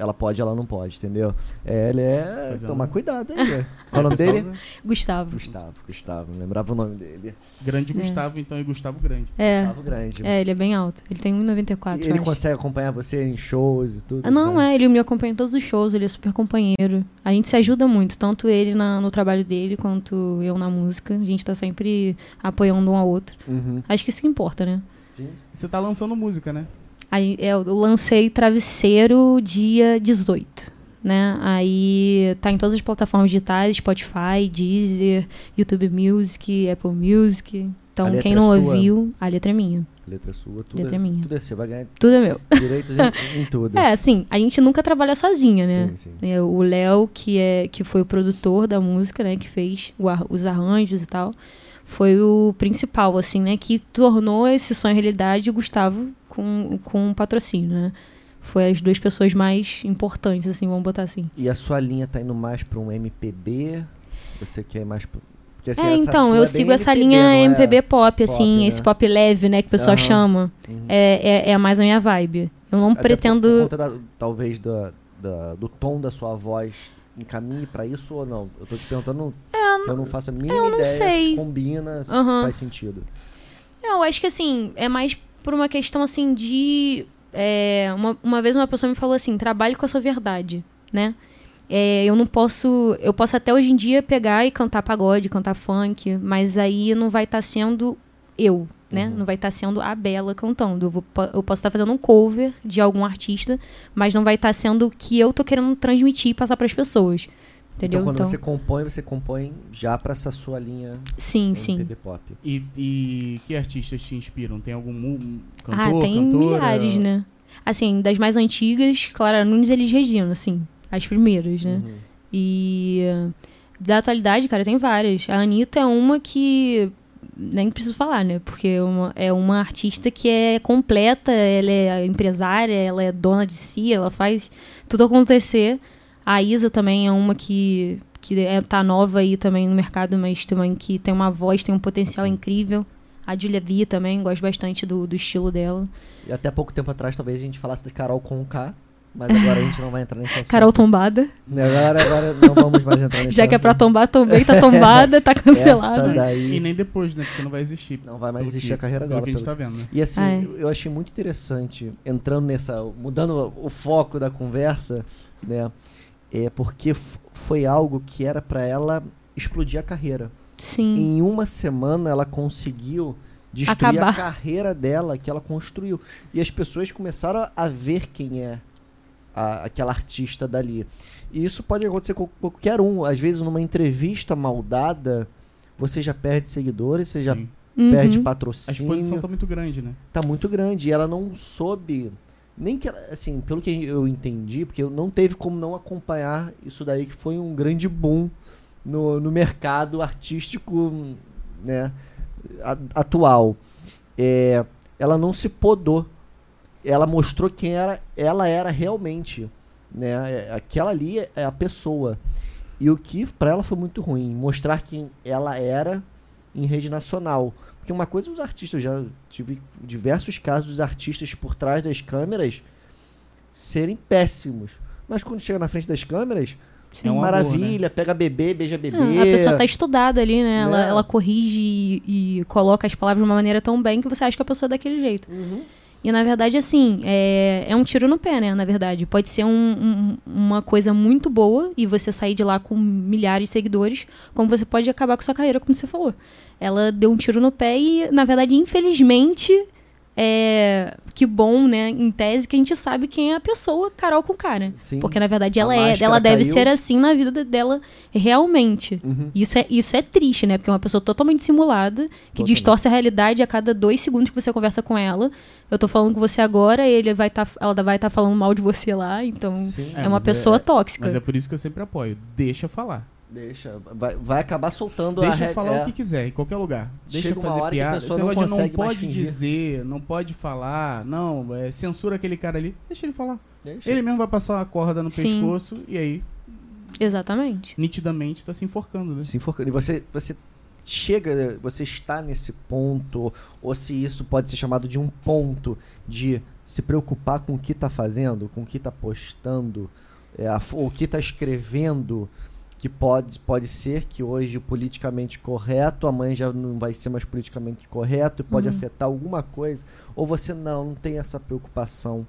ela pode, ela não pode, entendeu? É, ele é. tomar quidado aí. Né? Qual é o nome dele? Gustavo. Gustavo, Gustavo, não lembrava o nome dele. Grande é. Gustavo, então, e Gustavo Grande. É. Gustavo Grande. É, ele é bem alto. Ele tem 1,94. E ele consegue acompanhar você em shows e tudo? Ah, não, é, ele me acompanha em todos os shows, ele é super companheiro. A gente se ajuda muito, tanto ele na, no trabalho dele quanto eu na música. A gente tá sempre apoiando um ao outro. Uhum. Acho que isso que importa, né? Sim. Você tá lançando música, né? Aí é, eu lancei Travesseiro dia 18. Né? Aí tá em todas as plataformas digitais, Spotify, Deezer, YouTube Music, Apple Music. Então, quem não é ouviu, a letra é minha. Letra sua, tudo, letra é, minha. tudo é seu, vai ganhar tudo é meu. direitos em, em, tudo. É, assim, a gente nunca trabalha sozinha, né? Sim, sim. É, o Léo, que, é, que foi o produtor da música, né? Que fez os arranjos e tal, foi o principal, assim, né? Que tornou esse sonho realidade o Gustavo com, com patrocínio, né? Foi as duas pessoas mais importantes, assim, vamos botar assim. E a sua linha tá indo mais para um MPB? Você quer mais porque, assim, é, então, eu é sigo essa MPB, linha MPB é pop, assim, pop, né? esse pop leve, né, que o pessoal uhum. chama. Uhum. É, é, é, mais a minha vibe. Eu não Até pretendo... Por, por conta, da, talvez, do, da, do tom da sua voz encaminhe para isso ou não? Eu tô te perguntando é, eu não faço a mínima ideia sei. se combina, se uhum. faz sentido. Eu acho que, assim, é mais por uma questão assim de é, uma, uma vez uma pessoa me falou assim: trabalhe com a sua verdade, né? É, eu não posso. Eu posso até hoje em dia pegar e cantar pagode, cantar funk, mas aí não vai estar tá sendo eu, né? Uhum. Não vai estar tá sendo a Bela cantando. Eu, vou, eu posso estar tá fazendo um cover de algum artista, mas não vai estar tá sendo o que eu tô querendo transmitir e passar para as pessoas. Entendeu? Então, quando então... você compõe, você compõe já para essa sua linha sim, sim. pop. E, e que artistas te inspiram? Tem algum cantor, ah, tem cantora? milhares, né? Assim, das mais antigas, Clara Nunes e Elis Regina, assim, as primeiras, né? Uhum. E da atualidade, cara, tem várias. A Anitta é uma que nem preciso falar, né? Porque é uma, é uma artista que é completa, ela é empresária, ela é dona de si, ela faz tudo acontecer. A Isa também é uma que, que é, tá nova aí também no mercado, mas também que tem uma voz, tem um potencial Sim. incrível. A Julia B também, gosto bastante do, do estilo dela. E até pouco tempo atrás, talvez a gente falasse de Carol com K, mas agora a gente não vai entrar nesse assunto. Carol tombada. Agora, agora não vamos mais entrar nesse Já que é pra tombar, tombei, tá tombada, tá cancelada. Daí... E nem depois, né? Porque não vai existir. Não vai mais existir que, a carreira dela. que a gente tá vendo. Né? E assim, Ai. eu achei muito interessante, entrando nessa. mudando o foco da conversa, né? É porque foi algo que era para ela explodir a carreira. Sim. Em uma semana ela conseguiu destruir Acabar. a carreira dela que ela construiu. E as pessoas começaram a ver quem é a, aquela artista dali. E isso pode acontecer com qualquer um. Às vezes, numa entrevista maldada, você já perde seguidores, você Sim. já uhum. perde patrocínio. A exposição tá muito grande, né? Tá muito grande. E ela não soube nem que assim, pelo que eu entendi, porque eu não teve como não acompanhar isso daí que foi um grande boom no, no mercado artístico, né, atual. É, ela não se podou. Ela mostrou quem era, ela era realmente, né? Aquela ali é a pessoa. E o que para ela foi muito ruim, mostrar quem ela era em rede nacional. Porque uma coisa os artistas, já tive diversos casos dos artistas por trás das câmeras serem péssimos. Mas quando chega na frente das câmeras, Sim, é maravilha, né? pega bebê, beija bebê. Ah, a pessoa tá estudada ali, né? Ela, é. ela corrige e, e, coloca as palavras de uma maneira tão bem que você acha que a pessoa é daquele jeito. Uhum. E na verdade, assim, é, é um tiro no pé, né? Na verdade. Pode ser um, um, uma coisa muito boa e você sair de lá com milhares de seguidores, como você pode acabar com sua carreira, como você falou. Ela deu um tiro no pé e, na verdade, infelizmente, é, que bom, né, em tese, que a gente sabe quem é a pessoa, Carol com cara. Sim. Porque, na verdade, ela é. Ela deve caiu. ser assim na vida dela realmente. Uhum. Isso, é, isso é triste, né? Porque é uma pessoa totalmente simulada, que totalmente. distorce a realidade a cada dois segundos que você conversa com ela. Eu tô falando com você agora, ele vai tá, ela vai estar tá falando mal de você lá, então Sim. é, é uma pessoa é, tóxica. Mas é por isso que eu sempre apoio. Deixa falar. Deixa. Vai, vai acabar soltando Deixa a Deixa falar é. o que quiser, em qualquer lugar. Deixa Chega fazer piada. Esse negócio não, não pode dizer, não pode falar. Não, é, censura aquele cara ali. Deixa ele falar. Deixa. Ele mesmo vai passar uma corda no Sim. pescoço e aí. Exatamente. Nitidamente está se enforcando, né? Se enforcando. E você, você chega, você está nesse ponto, ou se isso pode ser chamado de um ponto de se preocupar com o que está fazendo, com o que está postando, é, a, o que está escrevendo, que pode, pode ser que hoje o politicamente correto amanhã já não vai ser mais politicamente correto e pode uhum. afetar alguma coisa, ou você não, não tem essa preocupação?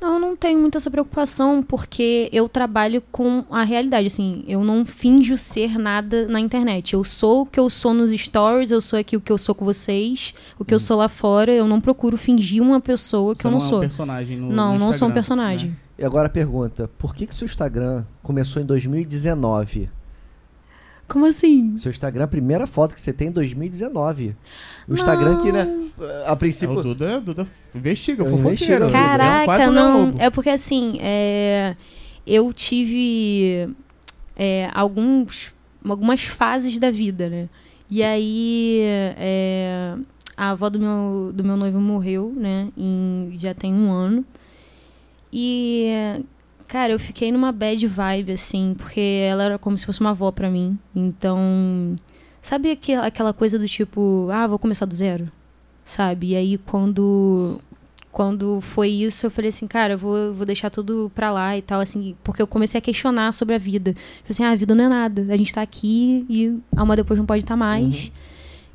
Não, não tenho muita essa preocupação, porque eu trabalho com a realidade, assim, eu não finjo ser nada na internet. Eu sou o que eu sou nos stories, eu sou aqui o que eu sou com vocês, o que hum. eu sou lá fora, eu não procuro fingir uma pessoa que Você eu não, não sou. É um personagem no, não, no não sou um personagem. Né? E agora a pergunta, por que que seu Instagram começou em 2019? Como assim? Seu Instagram, a primeira foto que você tem em 2019. O Instagram não. que, né, a princípio... É, o Duda, Duda investiga, fofoqueiro. Caraca, é um não. É porque, assim, é, eu tive é, alguns, algumas fases da vida, né? E aí, é, a avó do meu, do meu noivo morreu, né? Em, já tem um ano. E Cara, eu fiquei numa bad vibe, assim, porque ela era como se fosse uma avó para mim. Então, sabe aquela, aquela coisa do tipo, ah, vou começar do zero? Sabe? E aí, quando quando foi isso, eu falei assim, cara, eu vou, vou deixar tudo pra lá e tal, assim, porque eu comecei a questionar sobre a vida. Falei assim, ah, a vida não é nada. A gente tá aqui e uma depois não pode estar tá mais. Uhum.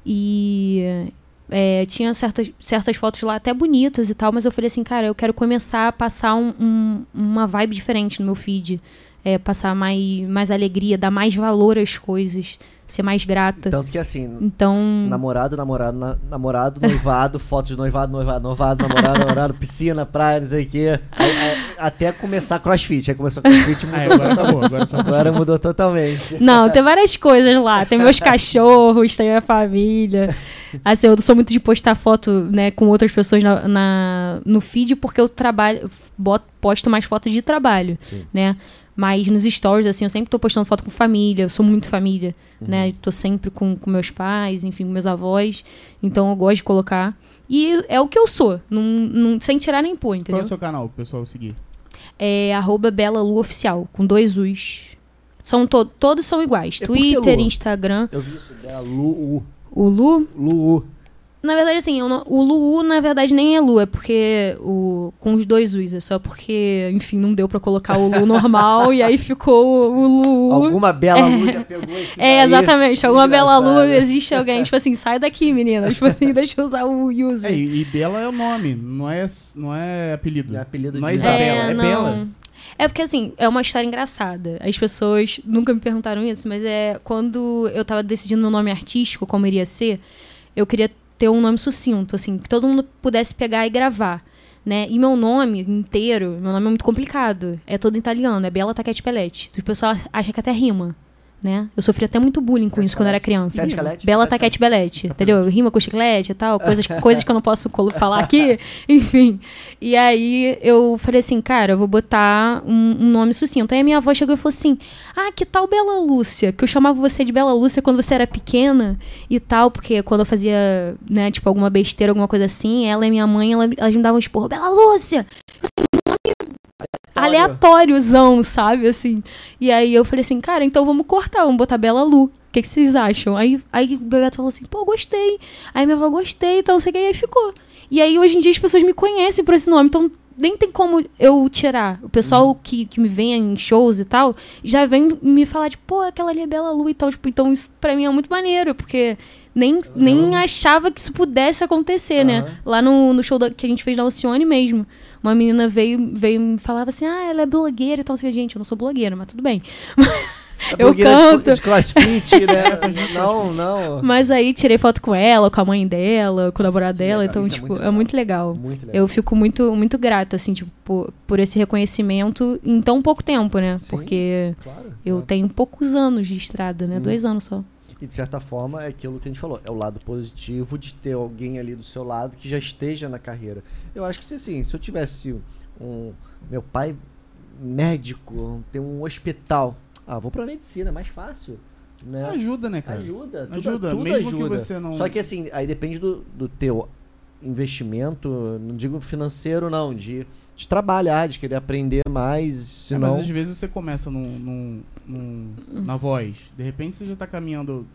E é, tinha certas, certas fotos lá até bonitas e tal, mas eu falei assim, cara, eu quero começar a passar um, um, uma vibe diferente no meu feed. É, passar mais, mais alegria, dar mais valor às coisas ser mais grata. Tanto que assim, então... namorado, namorado, na, namorado, noivado, fotos de noivado, noivado, noivado, namorado, namorado, piscina, praia, não sei o quê. Aí, aí, até começar crossfit. Aí começou crossfit mudou. Aí, agora tá bom, agora, agora mudou totalmente. Não, tem várias coisas lá. Tem meus cachorros, tem minha família. Assim, eu sou muito de postar foto, né, com outras pessoas na, na no feed porque eu trabalho, boto, posto mais fotos de trabalho, Sim. né? Mas nos stories, assim, eu sempre tô postando foto com família, eu sou muito família, uhum. né? Tô sempre com, com meus pais, enfim, com meus avós. Então eu gosto de colocar. E é o que eu sou, num, num, sem tirar nem pôr, entendeu? Qual é o seu canal, pro pessoal seguir? É arroba Bela Lu Oficial, com dois U's. São to todos são iguais. É Twitter, Instagram. Eu vi isso, Bela Lu. O Lu? Lu. Na verdade, assim, não, o Lu, na verdade, nem é Lu, é porque o, com os dois U's, é só porque, enfim, não deu pra colocar o Lu normal e aí ficou o Lu. Alguma bela é, Lu já pegou esse É, daí, exatamente, alguma bela Lu, existe alguém, tipo assim, sai daqui, menina, tipo assim, deixa eu usar o user. É, e Bela é o nome, não é, não é apelido. É apelido Não é Isabela, é, é Bela. É porque, assim, é uma história engraçada. As pessoas nunca me perguntaram isso, mas é quando eu tava decidindo meu nome artístico, como iria ser, eu queria ter um nome sucinto, assim, que todo mundo pudesse pegar e gravar. Né? E meu nome inteiro, meu nome é muito complicado. É todo italiano, é Bela Taquete Pelete. O pessoal acha que até rima né? Eu sofri até muito bullying com isso quando era criança. Bela taquete belete, entendeu? Rima com chiclete e tal, coisas, coisas que eu não posso falar aqui, enfim. E aí eu falei assim, cara, eu vou botar um, um, nome sucinto. Aí a minha avó chegou e falou assim: Ah, que tal Bela Lúcia? Que eu chamava você de Bela Lúcia quando você era pequena e tal, porque quando eu fazia, né, tipo, alguma besteira, alguma coisa assim, ela e minha mãe, ela, elas me davam um esporro, Bela Lúcia! Assim, aleatóriozão, sabe? Assim. E aí eu falei assim, cara, então vamos cortar, vamos botar Bela Lu. O que, que vocês acham? Aí, aí o Bebeto falou assim, pô, gostei. Aí minha avó, gostei, então não sei o que, aí ficou. E aí hoje em dia as pessoas me conhecem por esse nome, então nem tem como eu tirar. O pessoal uhum. que, que me vem em shows e tal, já vem me falar de, pô, aquela ali é Bela Lu e tal. Tipo, então isso pra mim é muito maneiro, porque nem, nem achava que isso pudesse acontecer, uhum. né? Lá no, no show da, que a gente fez da Alcione mesmo uma menina veio, veio me falava assim, ah, ela é blogueira e tal. Gente, eu não sou blogueira, mas tudo bem. eu canto. De, de crossfit, né? não, não. Mas aí tirei foto com ela, com a mãe dela, com o namorado dela. Então, Isso tipo, é muito, é legal. é muito, legal. muito legal. Eu fico muito, muito grata, assim, tipo, por, por esse reconhecimento em tão pouco tempo, né? Sim, Porque claro, eu claro. tenho poucos anos de estrada, né? Hum. Dois anos só. E de certa forma é aquilo que a gente falou, é o lado positivo de ter alguém ali do seu lado que já esteja na carreira. Eu acho que se assim, se eu tivesse um meu pai médico, tem um hospital, ah, vou para medicina, é mais fácil. Né? Ajuda, né, cara? Ajuda. Tudo, ajuda, tudo mesmo ajuda. que você não. Só que assim, aí depende do, do teu investimento, não digo financeiro, não, de de trabalhar, de querer aprender mais. Senão... É, mas às vezes você começa num, num, num, na voz, de repente você já está caminhando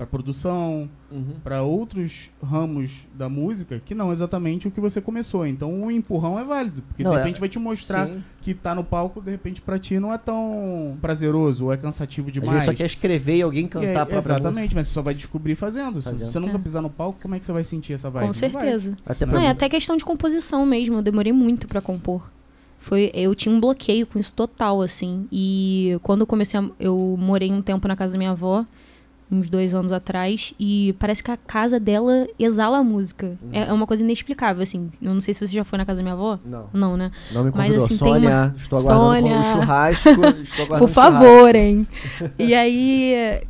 para produção, uhum. para outros ramos da música que não exatamente o que você começou. Então o empurrão é válido, porque não, de repente é, vai te mostrar sim. que tá no palco, de repente para ti não é tão prazeroso ou é cansativo demais. Você só quer escrever e alguém cantar é, a própria Exatamente, música. mas você só vai descobrir fazendo. fazendo. Se você nunca é. pisar no palco, como é que você vai sentir essa vibe? Com certeza. Até, não, é até questão de composição mesmo, eu demorei muito para compor. Foi, eu tinha um bloqueio com isso total, assim. E quando eu comecei a, Eu morei um tempo na casa da minha avó uns dois anos atrás, e parece que a casa dela exala a música. Uhum. É, é, uma coisa inexplicável, assim. Eu não sei se você já foi na casa da minha avó. Não. Não, né? Não me convidou. Mas, assim, Sônia, tem uma... estou aguardando Sônia... churrasco. Estou Por favor, hein? e aí,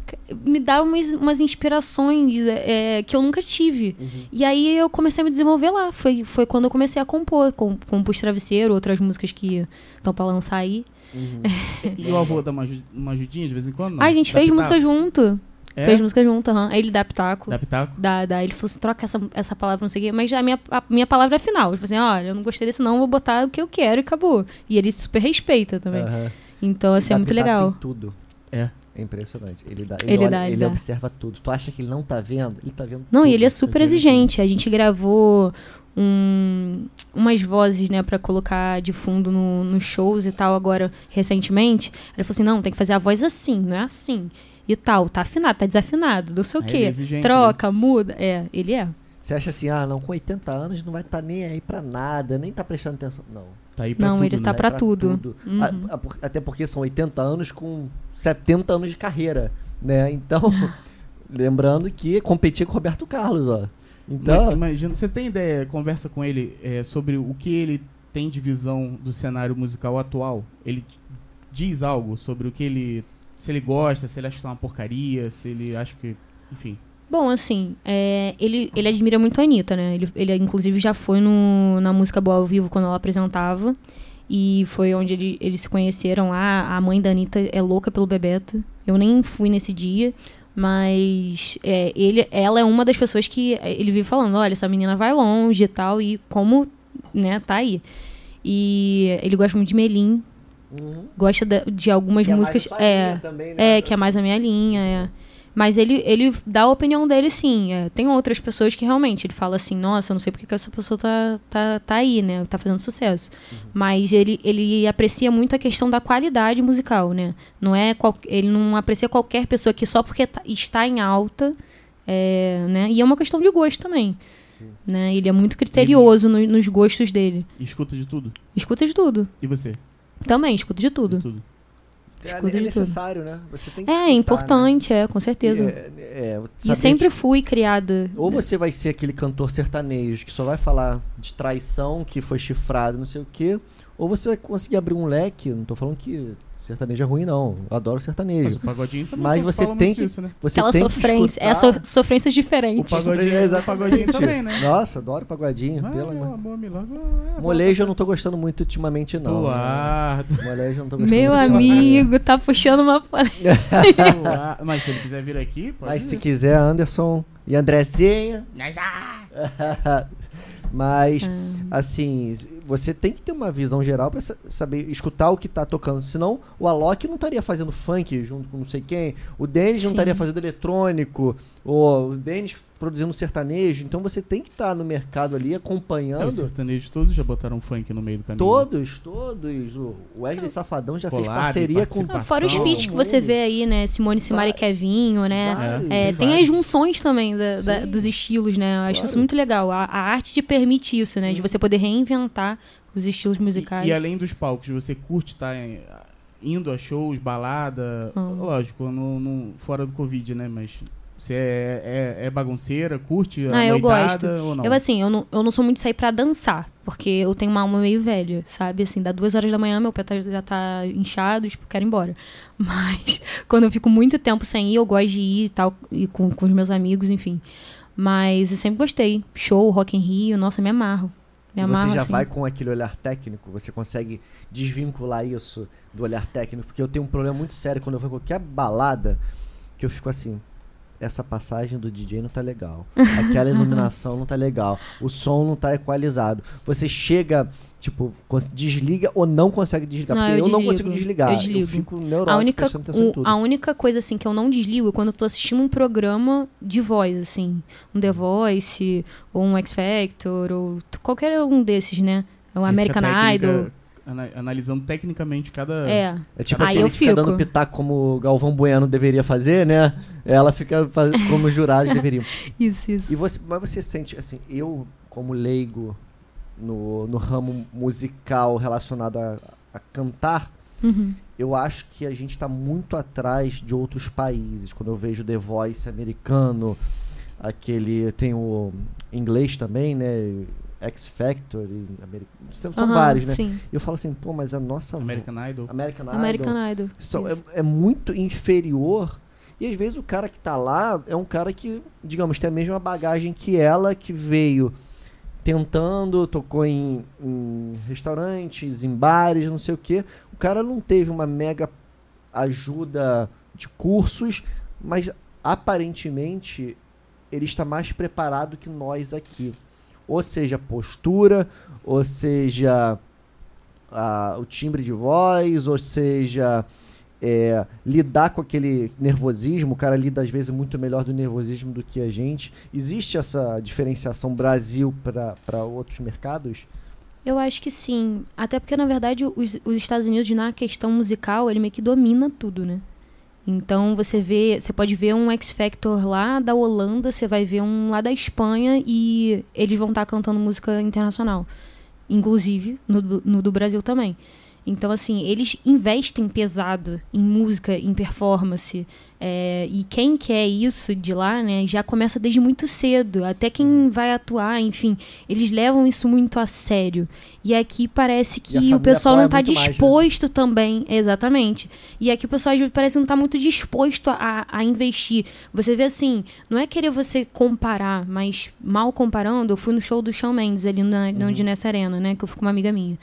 me dá umas, umas inspirações é, que eu nunca tive. Uhum. E aí, eu comecei a me desenvolver lá. Foi, foi quando eu comecei a compor. Com, compus Travesseiro, outras músicas que estão para lançar aí. Uhum. e o avô dá uma, uma ajudinha de vez em quando? Não? a gente fez música junto. É? Fez música junto, aham. Uhum. Aí ele dá pitaco. Dá pitaco? Dá, dá. Ele falou assim, troca essa, essa palavra, não sei o quê. Mas a minha, a minha palavra é final. Tipo assim, olha, eu não gostei desse não, vou botar o que eu quero e acabou. E ele super respeita também. Uhum. Então, assim, é muito legal. tudo. É. É impressionante. Ele dá, ele, ele, olha, dá, ele, ele observa tudo. Tu acha que ele não tá vendo? Ele tá vendo Não, tudo. e ele é super exigente. A gente gravou um, umas vozes, né, para colocar de fundo nos no shows e tal, agora, recentemente. Ele falou assim, não, tem que fazer a voz assim, não é assim e tal. Tá afinado, tá desafinado, não sei o quê. É Troca, né? muda. É, ele é. Você acha assim, ah, não, com 80 anos não vai estar tá nem aí pra nada, nem tá prestando atenção. Não. Tá aí pra não, tudo, ele tá né? pra, pra tudo. tudo. Uhum. A, a, até porque são 80 anos com 70 anos de carreira, né? Então, lembrando que competia com o Roberto Carlos, ó. Então, imagina, você tem ideia, conversa com ele é, sobre o que ele tem de visão do cenário musical atual? Ele diz algo sobre o que ele se ele gosta, se ele acha que tá uma porcaria, se ele acha que, enfim. Bom, assim, é, ele, ele admira muito a Anitta, né? Ele, ele inclusive já foi no, na Música Boa ao Vivo quando ela apresentava. E foi onde ele, eles se conheceram lá. A mãe da Anitta é louca pelo Bebeto. Eu nem fui nesse dia, mas é, ele, ela é uma das pessoas que ele vive falando, olha, essa menina vai longe e tal, e como, né, tá aí. E ele gosta muito de Melim. Uhum. Gosta de, de algumas que músicas. É, é, também, né? é, que é mais a minha linha, é. Mas ele, ele dá a opinião dele, sim. É, tem outras pessoas que realmente ele fala assim, nossa, eu não sei porque que essa pessoa tá, tá, tá aí, né? Tá fazendo sucesso. Uhum. Mas ele, ele aprecia muito a questão da qualidade musical, né? Não é qual, ele não aprecia qualquer pessoa que só porque tá, está em alta, é, né? E é uma questão de gosto também. Né? Ele é muito criterioso no, nos gostos dele. E escuta de tudo? Escuta de tudo. E você? Também, escuta de tudo. De tudo. É, é necessário, né? Você tem que É escutar, importante, né? é, com certeza. E, é, é, e sempre tipo, fui criada. Ou você vai ser aquele cantor sertanejo que só vai falar de traição, que foi chifrado, não sei o quê. Ou você vai conseguir abrir um leque, não tô falando que sertanejo é ruim, não. Eu adoro sertanejo. Mas o pagodinho também Mas você tem que. Disso, né? você Aquela tem sofrência. É so, sofrência diferente. O pagodinho, é o pagodinho também, né? Nossa, adoro pagodinho. Ah, pelo amor. É, Molejo eu não tô gostando muito ultimamente, não. Tuado. Né? Molejo eu não tô gostando Meu muito amigo, tá puxando uma Mas se ele quiser vir aqui, pode Mas vir. se quiser, Anderson e Andressinha. Mas, hum. assim, você tem que ter uma visão geral para saber escutar o que tá tocando. Senão, o Alok não estaria fazendo funk junto com não sei quem. O Denis não estaria fazendo eletrônico. Ou o Denis produzindo sertanejo. Então você tem que estar tá no mercado ali acompanhando. É, os sertanejos todos já botaram funk no meio do caminho. Todos, todos. O Wesley Safadão já fez parceria com. Ah, fora os feats que você vê aí, né? Simone Simari Kevinho, né? É, é, tem as junções também da, da, dos estilos, né? Eu acho claro. isso muito legal. A, a, arte te permite isso, né? Sim. De você poder reinventar os estilos musicais. E, e além dos palcos, você curte estar tá indo a shows, balada, hum. lógico, no, no, fora do Covid, né? Mas você é, é, é, bagunceira, curte a ah, eu gosto. ou não? Eu, assim, eu não, eu não sou muito de sair pra dançar, porque eu tenho uma alma meio velha, sabe? Assim, dá duas horas da manhã, meu pé tá, já tá inchado, tipo, quero ir embora. Mas, quando eu fico muito tempo sem ir, eu gosto de ir e tal, e com, com os meus amigos, enfim. Mas eu sempre gostei. Show, Rock in Rio, nossa, me amarro. Me amarro, você já assim. vai com aquele olhar técnico, você consegue desvincular isso do olhar técnico, porque eu tenho um problema muito sério quando eu vou em qualquer balada, que eu fico assim, essa passagem do DJ não tá legal. Aquela iluminação não tá legal. O som não tá equalizado. Você chega, tipo, desliga ou não consegue desligar. Não, porque eu, eu não consigo desligar. Eu, desligo. eu fico neurótico, a única, o, A única coisa, assim, que eu não desligo é quando eu tô assistindo um programa de voz, assim. Um The Voice, ou um X Factor, ou qualquer um desses, né? O American Idol analisando tecnicamente cada. É. É tipo Aí aquele que fica dando pitaco como o Galvão Bueno deveria fazer, né? Ela fica faz... como os jurados deveriam. Isso, isso. E você, mas você sente, assim, eu, como leigo no, no ramo musical relacionado a, a cantar, uhum. eu acho que a gente está muito atrás de outros países. Quando eu vejo The Voice americano, aquele. Tem o inglês também, né? X Factor, são uhum, vários, né? Sim. E eu falo assim, pô, mas a nossa. American Idol. American Idol. American Idol. São, é, é, muito inferior. E às vezes o cara que tá lá é um cara que, digamos, tem a mesma bagagem que ela, que veio tentando, tocou em, em restaurantes, em bares, não sei o quê. O cara não teve uma mega ajuda de cursos, mas aparentemente ele está mais preparado que nós aqui ou seja postura, ou seja a, o timbre de voz, ou seja é, lidar com aquele nervosismo. O cara lida às vezes muito melhor do nervosismo do que a gente. Existe essa diferenciação Brasil para outros mercados? Eu acho que sim. Até porque, na verdade, os, os Estados Unidos, na questão musical, ele meio que domina tudo, né? Então você vê, você pode ver um X Factor lá da Holanda, você vai ver um lá da Espanha e eles vão estar tá cantando música internacional, inclusive no, no do Brasil também. Então, assim, eles investem pesado em música, em performance. É, e quem quer isso de lá, né, já começa desde muito cedo. Até quem uhum. vai atuar, enfim, eles levam isso muito a sério. E aqui parece que o pessoal não está disposto mais, né? também. Exatamente. E aqui o pessoal parece não está muito disposto a, a investir. Você vê assim, não é querer você comparar, mas mal comparando, eu fui no show do Shawn Mendes ali na, uhum. na Udinese Arena, né, que eu fui com uma amiga minha.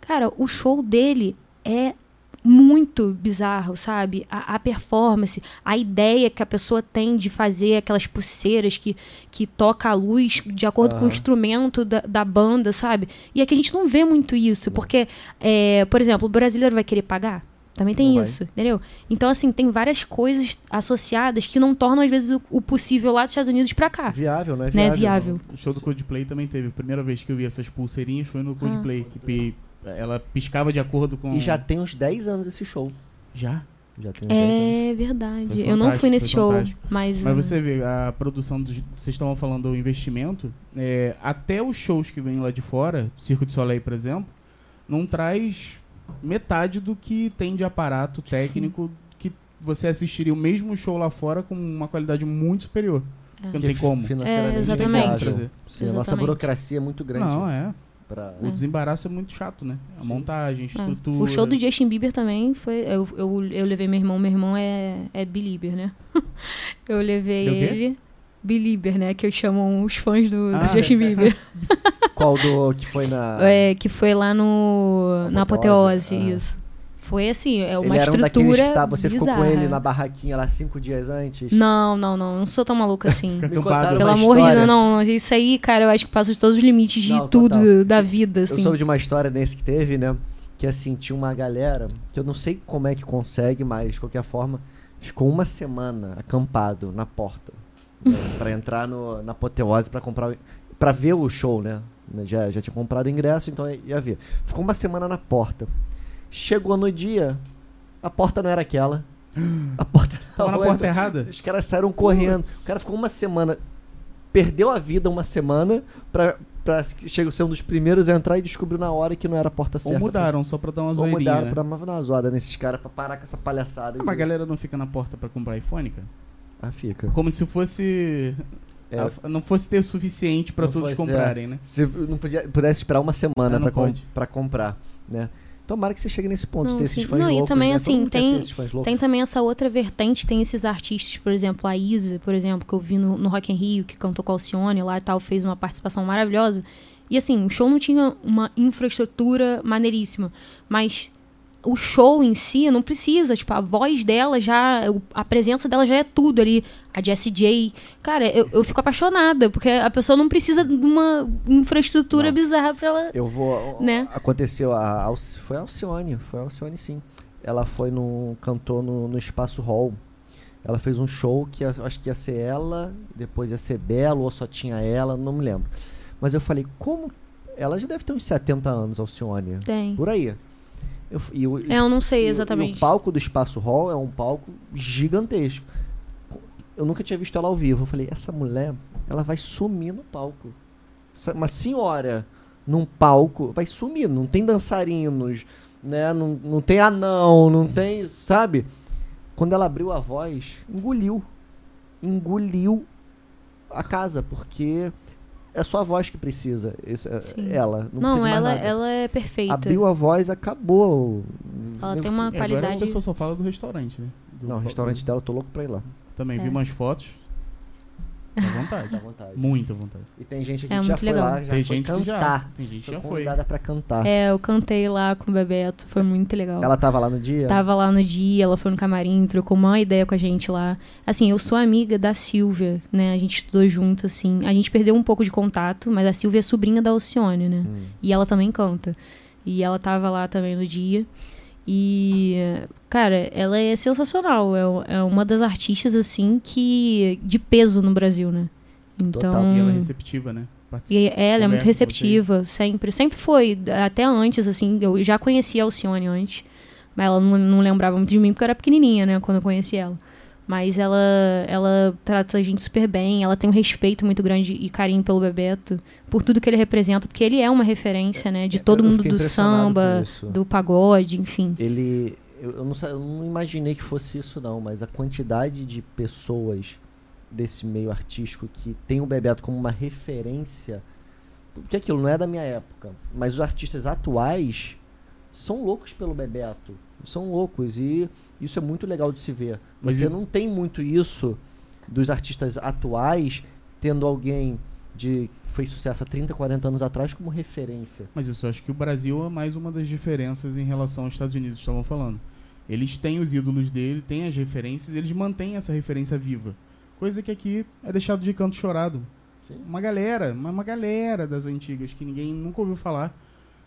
Cara, o show dele é muito bizarro, sabe? A, a, performance, a ideia que a pessoa tem de fazer aquelas pulseiras que, que toca a luz de acordo uhum. com o instrumento da, da banda, sabe? E aqui a gente não vê muito isso, porque, é, por exemplo, o brasileiro vai querer pagar? Também tem não isso, vai. entendeu? Então, assim, tem várias coisas associadas que não tornam, às vezes, o, o possível lá dos Estados Unidos para cá. Viável, né? Viável. Né? Viável. O show do Coldplay também teve. A primeira vez que eu vi essas pulseirinhas foi no Coldplay, ah. que ela piscava de acordo com. E já tem uns 10 anos esse show. Já? Já tem uns é 10 anos. verdade. Eu não fui nesse show, mas. Mas você vê, a produção dos. Vocês estavam falando do investimento. É, até os shows que vêm lá de fora, Circo de Soleil, por exemplo, não traz metade do que tem de aparato técnico Sim. que você assistiria o mesmo show lá fora com uma qualidade muito superior. É. Que não tem como. É, exatamente. Sim, exatamente. A nossa burocracia é muito grande. Não, é. Pra... O é. desembaraço é muito chato, né? A montagem, a é. estrutura. O show do Justin Bieber também foi. Eu, eu, eu levei meu irmão, meu irmão é, é Belieber, né? eu levei ele. Belieber, né? Que chamam os fãs do, ah, do Justin Bieber. Qual do que foi na. É, que foi lá no. Na Apoteose, ah. isso. Foi assim, é uma ele estrutura. Era um que tá, você bizarra. ficou com ele na barraquinha lá cinco dias antes? Não, não, não. Não sou tão maluca assim. Pelo amor de Deus, não. Isso aí, cara, eu acho que passa de todos os limites de não, tudo total. da vida, assim. Eu soube de uma história nesse que teve, né? Que assim, tinha uma galera, que eu não sei como é que consegue, mas de qualquer forma, ficou uma semana acampado na porta. né, pra entrar no, na apoteose pra comprar. Pra ver o show, né? Já, já tinha comprado ingresso, então ia ver. Ficou uma semana na porta. Chegou no dia, a porta não era aquela. A porta Tava na porta errada? Os caras saíram correndo. O cara ficou uma semana. Perdeu a vida uma semana pra, pra chega ser um dos primeiros a entrar e descobriu na hora que não era a porta certa. Ou mudaram, só pra dar uma zoeirinha. Ou mudaram né? pra dar uma zoada nesses caras, pra parar com essa palhaçada. Ah, mas a galera não fica na porta pra comprar iPhone, cara? Ah, fica. Como se fosse é. não fosse ter o suficiente para todos fosse, comprarem, é. né? Se não podia, pudesse esperar uma semana para com, comprar, né? Tomara que você chegue nesse ponto, não, ter esses fãs não, loucos. E também, né? assim, tem, tem também essa outra vertente, tem esses artistas, por exemplo, a Isa, por exemplo, que eu vi no, no Rock in Rio, que cantou com Alcione lá e tal, fez uma participação maravilhosa. E assim, o show não tinha uma infraestrutura maneiríssima, mas o show em si não precisa, tipo, a voz dela já, a presença dela já é tudo ali. A Jessie J. Cara, eu, eu fico apaixonada, porque a pessoa não precisa de uma infraestrutura não. bizarra pra ela. Eu vou. Né? Aconteceu, a, a, foi a Alcione, foi a Alcione sim. Ela foi no. cantou no, no Espaço Hall. Ela fez um show que acho que ia ser ela, depois ia ser Belo, ou só tinha ela, não me lembro. Mas eu falei, como. Ela já deve ter uns 70 anos, Alcione. Tem. Por aí. Eu, e o, é, eu não sei exatamente. E, o palco do Espaço Hall é um palco gigantesco. Eu nunca tinha visto ela ao vivo. Eu falei, essa mulher, ela vai sumir no palco. Uma senhora num palco vai sumir. Não tem dançarinos, né? Não, não tem anão, não tem. Sabe? Quando ela abriu a voz, engoliu. Engoliu a casa, porque é só a voz que precisa. Esse, é, ela. Não, não ela, ela é perfeita. Abriu a voz, acabou. Ela tem uma qualidade. Agora a pessoa só fala do restaurante, né? Do não, o restaurante dela, eu tô louco pra ir lá. Também é. vi umas fotos. Dá vontade. Dá vontade. Muita vontade. E tem gente que é já foi legal. lá, já tem foi gente cantar. Que já, tem gente que já foi. convidada pra cantar. É, eu cantei lá com o Bebeto, foi muito legal. Ela tava lá no dia? Tava lá no dia, ela foi no camarim, trocou uma ideia com a gente lá. Assim, eu sou amiga da Silvia, né? A gente estudou junto, assim. A gente perdeu um pouco de contato, mas a Silvia é sobrinha da Alcione, né? Hum. E ela também canta. E ela tava lá também no dia. E, cara, ela é sensacional. É, é uma das artistas, assim, que. de peso no Brasil, né? Então. Total. E ela é receptiva, né? E ela é muito receptiva, sempre. Sempre foi. Até antes, assim, eu já conhecia a Alcione antes. Mas ela não, não lembrava muito de mim porque eu era pequenininha, né? Quando eu conheci ela. Mas ela, ela trata a gente super bem, ela tem um respeito muito grande e carinho pelo Bebeto, por tudo que ele representa, porque ele é uma referência, né? De é, todo mundo do samba, do pagode, enfim. Ele. Eu, eu, não, eu não imaginei que fosse isso, não, mas a quantidade de pessoas desse meio artístico que tem o Bebeto como uma referência. Porque aquilo não é da minha época, mas os artistas atuais são loucos pelo Bebeto. São loucos. E isso é muito legal de se ver. Você não tem muito isso dos artistas atuais tendo alguém de fez sucesso há 30, 40 anos atrás como referência. Mas isso eu acho que o Brasil é mais uma das diferenças em relação aos Estados Unidos, estavam falando. Eles têm os ídolos dele, têm as referências, eles mantêm essa referência viva. Coisa que aqui é deixado de canto chorado. Sim. Uma galera, uma, uma galera das antigas que ninguém nunca ouviu falar,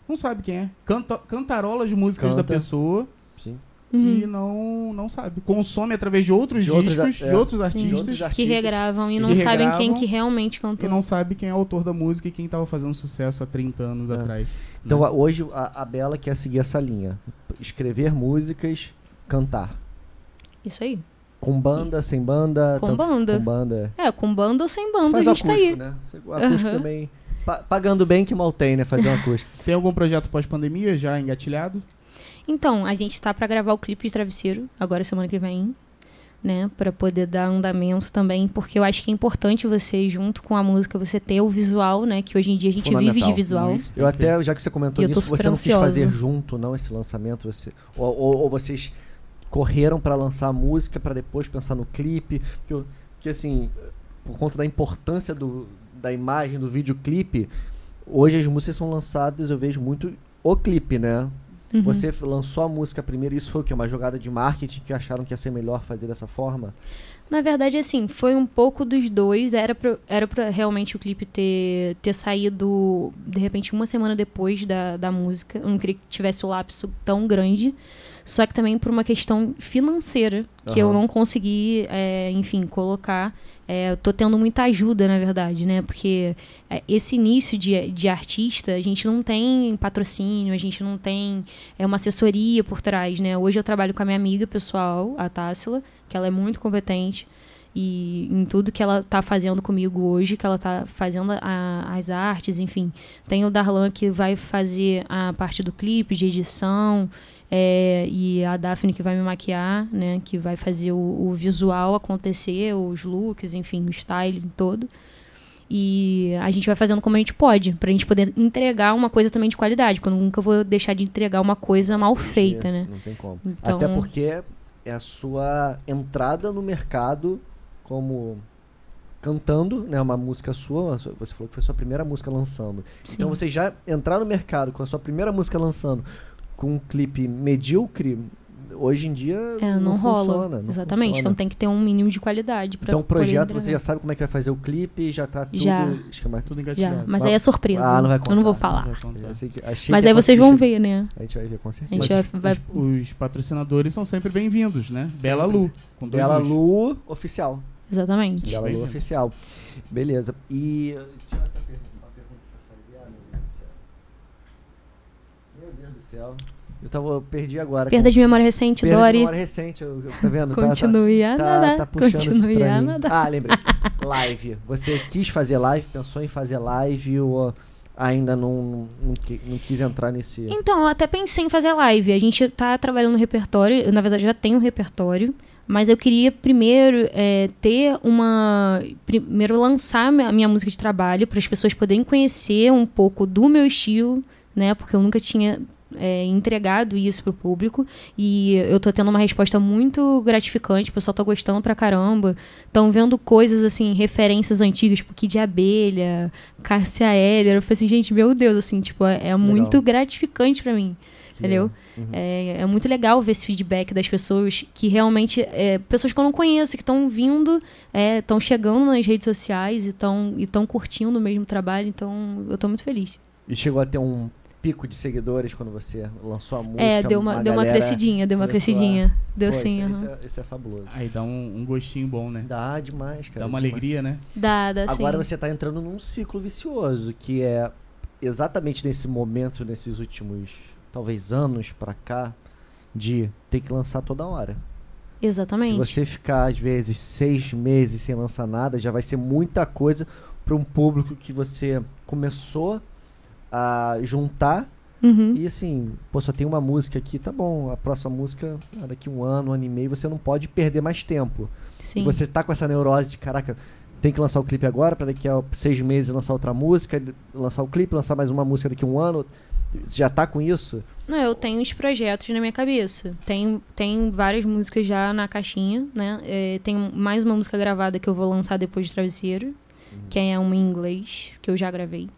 não sabe quem é. Canta, cantarola de músicas Canta. da pessoa. Sim uhum. e não, não sabe. Consome através de outros de discos, outros, é, de, outros artistas, de outros artistas. Que regravam e não sabem quem que realmente cantou. E não sabe quem é o autor da música e quem estava fazendo sucesso há 30 anos é. atrás. Então né? hoje a, a Bela quer seguir essa linha. Escrever músicas, cantar. Isso aí. Com banda, sem banda? Com banda. Com banda. É, com banda ou sem banda, Faz a gente acústico, tá aí. Né? acústico uhum. também. pagando bem que mal tem, né? Fazer um acústico. tem algum projeto pós-pandemia já engatilhado? Então, a gente tá para gravar o clipe de Travesseiro, agora semana que vem, né? Para poder dar andamento também, porque eu acho que é importante você, junto com a música, você ter o visual, né? Que hoje em dia a gente vive de visual. Muito. Eu até, já que você comentou nisso, você não quis fazer junto, não, esse lançamento? Você, ou, ou, ou vocês correram para lançar a música para depois pensar no clipe? Porque, porque, assim, por conta da importância do, da imagem, do videoclipe, hoje as músicas são lançadas, eu vejo muito o clipe, né? Uhum. Você lançou a música primeiro, isso foi o quê? Uma jogada de marketing que acharam que ia ser melhor fazer dessa forma? Na verdade, assim, foi um pouco dos dois. Era pra, era pra realmente o clipe ter, ter saído, de repente, uma semana depois da, da música. Eu não queria que tivesse o lapso tão grande. Só que também por uma questão financeira, que uhum. eu não consegui, é, enfim, colocar é, tô tendo muita ajuda, na verdade, né? Porque é, esse início de, de artista, a gente não tem patrocínio, a gente não tem é, uma assessoria por trás, né? Hoje eu trabalho com a minha amiga pessoal, a Tássila, que ela é muito competente e em tudo que ela está fazendo comigo hoje, que ela está fazendo a, as artes, enfim. Tem o Darlan que vai fazer a parte do clipe, de edição, é, e a Daphne que vai me maquiar, né? Que vai fazer o, o visual acontecer, os looks, enfim, o styling todo. E a gente vai fazendo como a gente pode, pra gente poder entregar uma coisa também de qualidade, porque eu nunca vou deixar de entregar uma coisa mal feita, né? Não tem como. Então, Até porque é a sua entrada no mercado como cantando, né, uma música sua, você falou que foi a sua primeira música lançando. Sim. Então você já entrar no mercado com a sua primeira música lançando, com um clipe medíocre, hoje em dia é, não, não rola. Funciona, não Exatamente, funciona. então tem que ter um mínimo de qualidade Então o projeto você já sabe como é que vai fazer o clipe, já tá tudo, já. esquema, tudo engatilhado. Já. Mas aí é surpresa. Ah, não vai contar, eu não vou falar. Que, Mas aí vocês vão ver, né? A gente vai ver com certeza. Vai, vai... Os, os, patrocinadores são sempre bem-vindos, né? Sempre. Bela Lu. Com Bela Lu oficial. Exatamente. Bela Lu oficial. Beleza. E céu. Eu tava, eu perdi agora. Perda de memória recente, Perda Dori. de memória recente, eu, eu, tá vendo? Continue tá, a tá, nadar. Tá, puxando Continue a nadar. Ah, lembrei. live. Você quis fazer live, pensou em fazer live ou ainda não, não, não, quis entrar nesse... Então, eu até pensei em fazer live. A gente tá trabalhando no repertório, eu, na verdade já tenho um repertório, mas eu queria primeiro é, ter uma... Primeiro lançar a minha música de trabalho para as pessoas poderem conhecer um pouco do meu estilo, né? Porque eu nunca tinha é, entregado isso pro público e eu tô tendo uma resposta muito gratificante, o pessoal tá gostando pra caramba. Estão vendo coisas assim, referências antigas, tipo Kid de Abelha, Cássia Eller. Eu falei assim, gente, meu Deus, assim, tipo, é, é muito gratificante para mim. entendeu? Uhum. É, é muito legal ver esse feedback das pessoas que realmente. É, pessoas que eu não conheço, que estão vindo, estão é, chegando nas redes sociais e estão curtindo o mesmo trabalho. Então, eu tô muito feliz. E chegou a ter um pico de seguidores quando você lançou a música? É, deu uma, uma deu uma crescidinha, deu uma crescidinha. A... Deu Pô, sim. Isso, uhum. isso, é, isso, é, fabuloso. Aí dá um, um, gostinho bom, né? Dá demais, cara. Dá uma demais. alegria, né? Dá, dá Agora sim. você tá entrando num ciclo vicioso, que é exatamente nesse momento, nesses últimos, talvez, anos pra cá, de ter que lançar toda hora. Exatamente. Se você ficar, às vezes, seis meses sem lançar nada, já vai ser muita coisa para um público que você começou a juntar. Uhum. E assim, pô, só tem uma música aqui, tá bom. A próxima música, ah, daqui um ano, um ano e meio, você não pode perder mais tempo. Sim. Você tá com essa neurose de, caraca, tem que lançar o clipe agora, para daqui a seis meses lançar outra música, lançar o clipe, lançar mais uma música daqui a um ano. Você já tá com isso? Não, eu tenho uns projetos na minha cabeça. Tem, tem várias músicas já na caixinha, né? É, tem mais uma música gravada que eu vou lançar depois de Travesseiro, uhum. que é uma em inglês, que eu já gravei.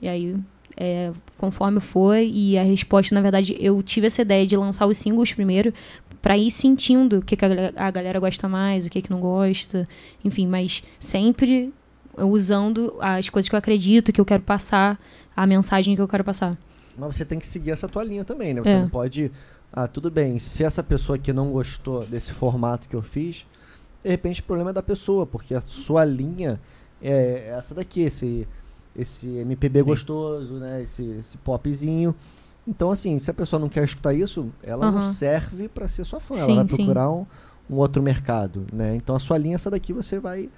E aí, é, conforme foi, e a resposta, na verdade, eu tive essa ideia de lançar os singles primeiro, para ir sentindo o que, que a, a, galera gosta mais, o que, que não gosta, enfim, mas sempre usando as coisas que eu acredito, que eu quero passar, a mensagem que eu quero passar. Mas você tem que seguir essa tua linha também, né? Você é. não pode. Ah, tudo bem, se essa pessoa aqui não gostou desse formato que eu fiz, de repente o problema é da pessoa, porque a sua linha é essa daqui, esse, esse MPB Sim. gostoso, né? Esse, esse popzinho. Então, assim, se a pessoa não quer escutar isso, ela uhum. não serve para ser sua fã. Sim, ela vai procurar um, um outro mercado, né? Então, a sua linha, essa daqui, você vai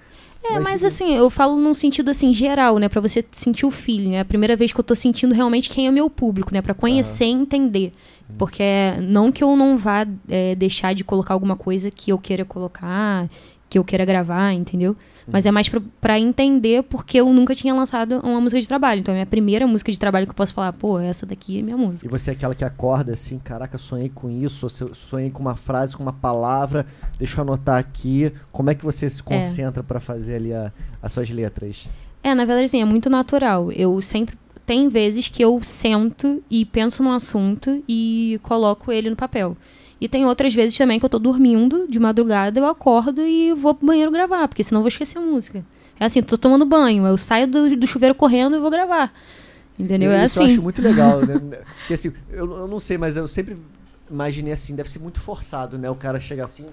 é, mas seguir. assim, eu falo num sentido assim geral, né, para você sentir o feeling, é a primeira vez que eu tô sentindo realmente quem é o meu público, né, para conhecer e entender. Uhum. Porque não que eu não vá é, deixar de colocar alguma coisa que eu queira colocar, que eu queira gravar, entendeu? Mas é mais para entender porque eu nunca tinha lançado uma música de trabalho. Então é a minha primeira música de trabalho que eu posso falar, pô, essa daqui é minha música. E você é aquela que acorda assim, caraca, sonhei com isso, sonhei com uma frase, com uma palavra, deixa eu anotar aqui. Como é que você se é. concentra é. para fazer ali a, as suas letras? É, na verdade, sim, é muito natural. Eu sempre. Tem vezes que eu sento e penso no assunto e coloco ele no papel. E tem outras vezes também que eu tô dormindo de madrugada, eu acordo e vou pro banheiro gravar, porque senão eu vou esquecer a música. É assim, tô tomando banho, eu saio do, do chuveiro correndo e vou gravar. Entendeu? É Isso assim. eu acho muito legal, né? Porque assim, eu, eu não sei, mas eu sempre imaginei assim, deve ser muito forçado, né? O cara chegar assim,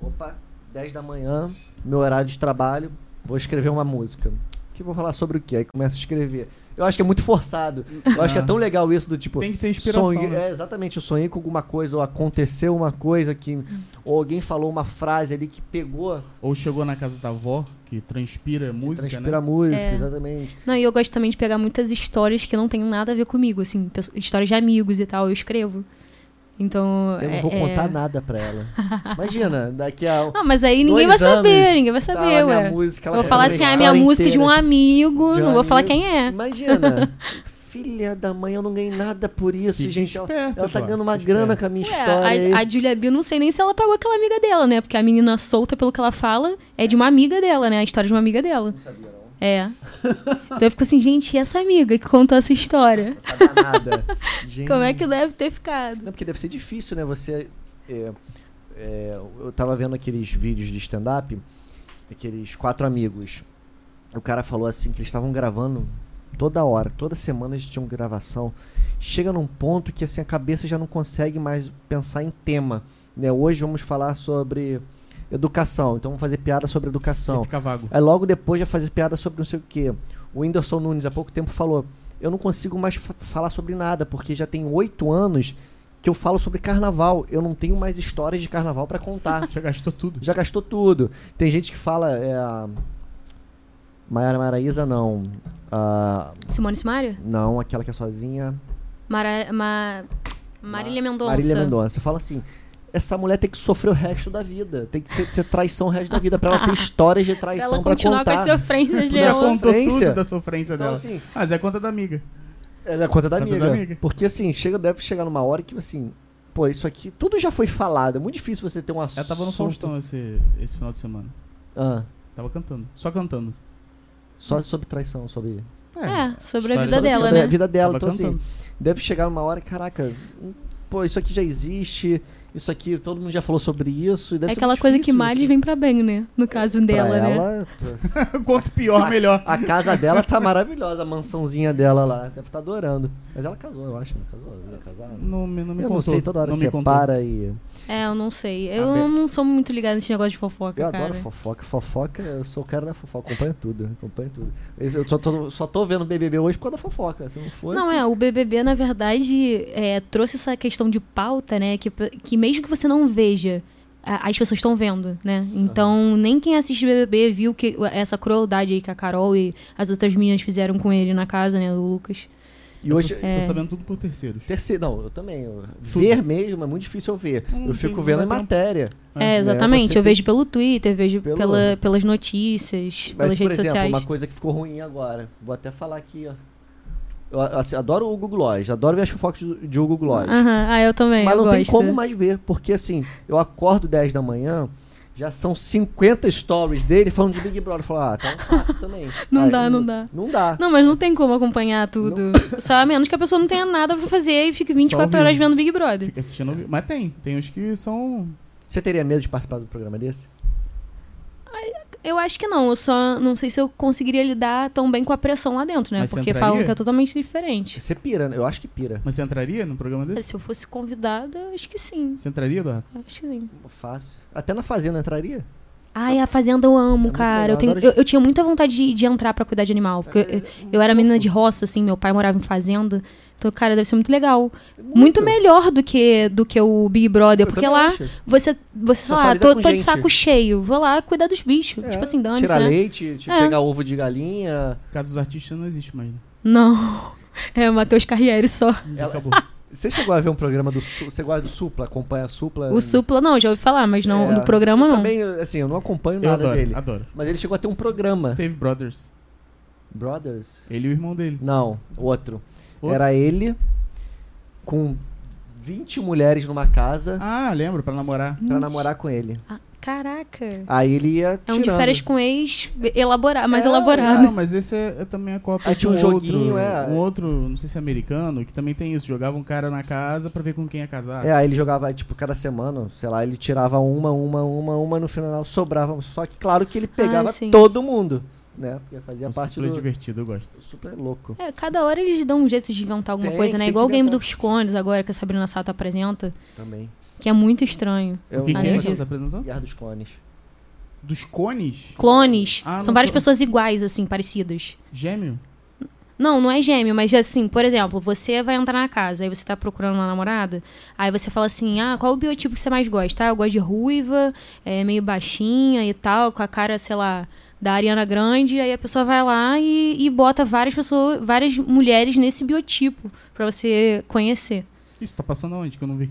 opa, 10 da manhã, meu horário de trabalho, vou escrever uma música. Que vou falar sobre o quê? Aí começa a escrever. Eu acho que é muito forçado. Eu acho que é tão legal isso do tipo. Tem que ter inspiração. Sonho, né? É, exatamente. Eu sonhei com alguma coisa, ou aconteceu uma coisa que. Ou alguém falou uma frase ali que pegou. Ou chegou na casa da avó, que transpira música. Transpira né? música, é. exatamente. Não, e eu gosto também de pegar muitas histórias que não tem nada a ver comigo, assim, histórias de amigos e tal, eu escrevo. Então. Eu não vou é, contar é... nada pra ela. Imagina, daqui a. Não, mas aí ninguém vai saber, ninguém vai saber, tá ué. Música, vou falar assim, a ah, minha música de um amigo, de um não vou falar quem é. Imagina. Filha da mãe, eu não ganhei nada por isso, Fique gente. Esperto, ela, tá ganhando uma grana com a minha Ué, história. A, a Julia Bill, não sei nem se ela pagou aquela amiga dela, né? Porque a menina solta, pelo que ela fala, é de uma amiga dela, né? A história de uma amiga dela. Não sabia. É. Então eu fico assim, gente, e essa amiga que contou essa história? Essa danada. Como é que deve ter ficado? Não, porque deve ser difícil, né? Você. É, é, eu tava vendo aqueles vídeos de stand-up, aqueles quatro amigos. O cara falou assim que eles estavam gravando toda hora, toda semana eles tinham gravação. Chega num ponto que assim a cabeça já não consegue mais pensar em tema. Né? Hoje vamos falar sobre educação. Então vamos fazer piada sobre educação. Fica vago. Aí logo depois já fazer piada sobre não sei o quê. O Whindersson Nunes há pouco tempo falou: Eu não consigo mais falar sobre nada, porque já tem oito anos que eu falo sobre carnaval. Eu não tenho mais histórias de carnaval para contar. já gastou tudo. Já gastou tudo. Tem gente que fala. É, Maiara Maraísa, não. Uh, Simone Simaria? Não, aquela que é sozinha. Mara, ma, Marília Mendonça. Marília Mendonça. Fala assim: essa mulher tem que sofrer o resto da vida. Tem que ter, ter traição o resto da vida. Pra ela ter histórias de traição pra, ela continuar pra contar. com as sofrências, Já contou tudo da sofrência então, dela. Assim, Mas é conta da amiga. É da conta da, conta amiga. da amiga. Porque assim, chega, deve chegar numa hora que assim... Pô, isso aqui, tudo já foi falado. É muito difícil você ter um assunto... Ela tava no Faustão esse, esse final de semana. Ah. Tava cantando. Só cantando. Só sobre traição, sobre... É, é sobre a vida dela, né? A vida dela. Tava então assim, cantando. assim, deve chegar numa hora, caraca... Pô, isso aqui já existe isso aqui, todo mundo já falou sobre isso. é aquela coisa que mais vem pra bem, né? No caso dela, pra né? Ela, Quanto pior, a, melhor. A casa dela tá maravilhosa, a mansãozinha dela lá. Deve estar tá adorando. Mas ela casou, eu acho. Não casou? Ia casar? Não, não me eu contou. não sei, toda hora não separa e. É, eu não sei. Eu não sou muito ligado nesse negócio de fofoca, eu cara. adoro fofoca. Fofoca, eu sou o cara da fofoca. Acompanho tudo. Acompanho tudo. Eu só tô, só tô vendo BBB hoje por causa da fofoca. Se não fosse... Não, é. O BBB, na verdade, é, trouxe essa questão de pauta, né? Que, que mesmo que você não veja as pessoas estão vendo, né? Então, uhum. nem quem assiste BBB viu que essa crueldade aí que a Carol e as outras meninas fizeram com ele na casa, né, do Lucas. E hoje eu tô, é... tô sabendo tudo por terceiros. Terceiro, não, eu também. Eu, ver mesmo é muito difícil eu ver. Hum, eu fico vendo em matéria. É, é exatamente. É, eu vejo pelo Twitter, vejo pelo... Pela, pelas notícias, Mas, pelas redes exemplo, sociais. uma coisa que ficou ruim agora. Vou até falar aqui, ó. Eu assim, adoro o Google Gloss, adoro ver as fofocas de Google Gloss. Uhum. Ah, eu também. Mas não gosto. tem como mais ver, porque assim, eu acordo 10 da manhã, já são 50 stories dele falando de Big Brother. Falar, ah, tá um saco também. não Aí, dá, não, não, dá. Não dá. Não, mas não tem como acompanhar tudo. Não. Só a menos que a pessoa não tenha nada pra fazer e fique 24 horas vendo Big Brother. Fica assistindo. Mas tem. Tem uns que são. Você teria medo de participar do programa desse? Eu acho que não. Eu só não sei se eu conseguiria lidar tão bem com a pressão lá dentro, né? Mas Porque falam que é totalmente diferente. Você pira, né? Eu acho que pira. Mas você entraria no programa desse? Se eu fosse convidada, acho que sim. Você entraria, Eduardo? Acho que sim. Fácil. Até na Fazenda entraria? Ai, a Fazenda eu amo, é cara. Eu, tenho, eu, eu, tinha muita vontade de, de entrar para cuidar de animal. Porque é, eu, eu era menina de roça, assim, meu pai morava em fazenda. Então, cara, deve ser muito legal. Muito, muito melhor do que, do que o Big Brother. Eu porque lá, acho. você, você sei lá, tô, tô de saco cheio. Vou lá cuidar dos bichos. É, tipo assim, dane Tirar né? leite, tipo, é. pegar ovo de galinha. Casa dos artistas não existe mais. Né? Não. É o Matheus Carriere só. Ela... Acabou. Você chegou a ver um programa do Você gosta do Supla? Acompanha a Supla? O Supla não, já ouvi falar, mas não, é, do programa não. Também, assim, eu não acompanho eu nada adoro, dele. Adoro. Mas ele chegou a ter um programa. Teve Brothers. Brothers? Ele e o irmão dele. Não, outro. Outro? Era ele com 20 mulheres numa casa. Ah, lembro, para namorar. Para namorar com ele. Ah, caraca. Aí ele ia É um de férias com ex elaborar, mais é, elaborado. Não, mas esse é, é também a Copa. Aí tinha um, joguinho, outro, é. Um outro, não sei se é americano, que também tem isso. Jogava um cara na casa para ver com quem ia casar. É, aí ele jogava, tipo, cada semana, sei lá, ele tirava uma, uma, uma, uma, no final sobrava. Só que claro que ele pegava ah, todo mundo né? Porque fazia o parte super do... é divertido, eu gosto. Super louco. É, cada hora eles dão um jeito de inventar alguma tem, coisa, né? Igual o game dos clones agora que a Sabrina Sato apresenta. Também. Que é muito estranho. o que, que é que você apresentando? Guerra dos Clones. Dos cones? Clones. Ah, São várias tô... pessoas iguais, assim, parecidas. Gêmeo? Não, não é gêmeo, mas assim, por exemplo, você vai entrar na casa, aí você tá procurando uma namorada, aí você fala assim, ah, qual o biotipo que você mais gosta? Ah, eu gosto de ruiva, é, meio baixinha e tal, com a cara, sei lá, da Ariana Grande, aí a pessoa vai lá e, e bota várias pessoas, várias mulheres nesse biotipo para você conhecer. Isso tá passando aonde que eu não vi?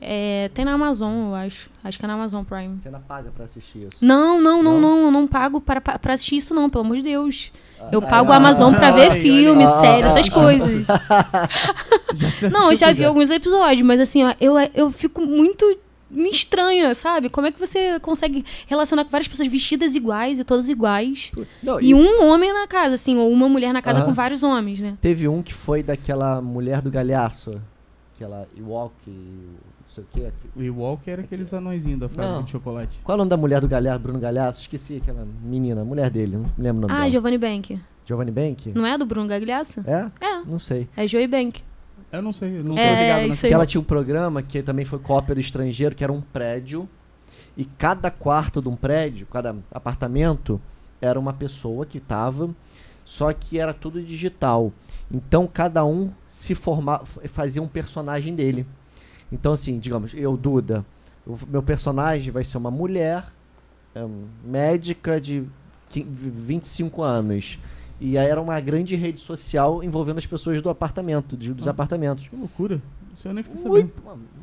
É, tem na Amazon, eu acho. Acho que é na Amazon Prime. Você ainda paga pra assistir isso? Não, não, não, não, não eu não pago para, para assistir isso não, pelo amor de Deus. Ah, eu pago a Amazon pra ver ai, filme, ai, série, ai, essas coisas. já não, eu já vi alguns episódios, mas assim, ó, eu, eu fico muito me estranha, sabe? Como é que você consegue relacionar com várias pessoas vestidas iguais e todas iguais? Não, e, e, um homem na casa, assim, ou uma mulher na casa uh -huh. com vários homens, né? Teve um que foi daquela mulher do galhaço, aquela Ewok, não sei o quê. O Ewok era aqueles anõezinhos da fábrica de chocolate. Qual é o nome da mulher do galhaço, Bruno Galhaço? Esqueci aquela menina, mulher dele, não lembro o nome ah, dela. Giovanni Bank. Giovanni Bank? Não é do Bruno Gagliasso? É? É. Não sei. É Joey Bank. Eu não sei, eu não é, sou ligado isso Ela tinha um programa que também foi cópia do estrangeiro, que era um prédio. E cada quarto de um prédio, cada apartamento, era uma pessoa que estava. Só que era tudo digital. Então cada um se formava, fazia um personagem dele. Então, assim, digamos, eu, Duda, o meu personagem vai ser uma mulher é, médica de 25 anos. E aí era uma grande rede social envolvendo as pessoas do apartamento, de, dos ah, apartamentos. Que loucura. Isso eu nem fiquei sabendo.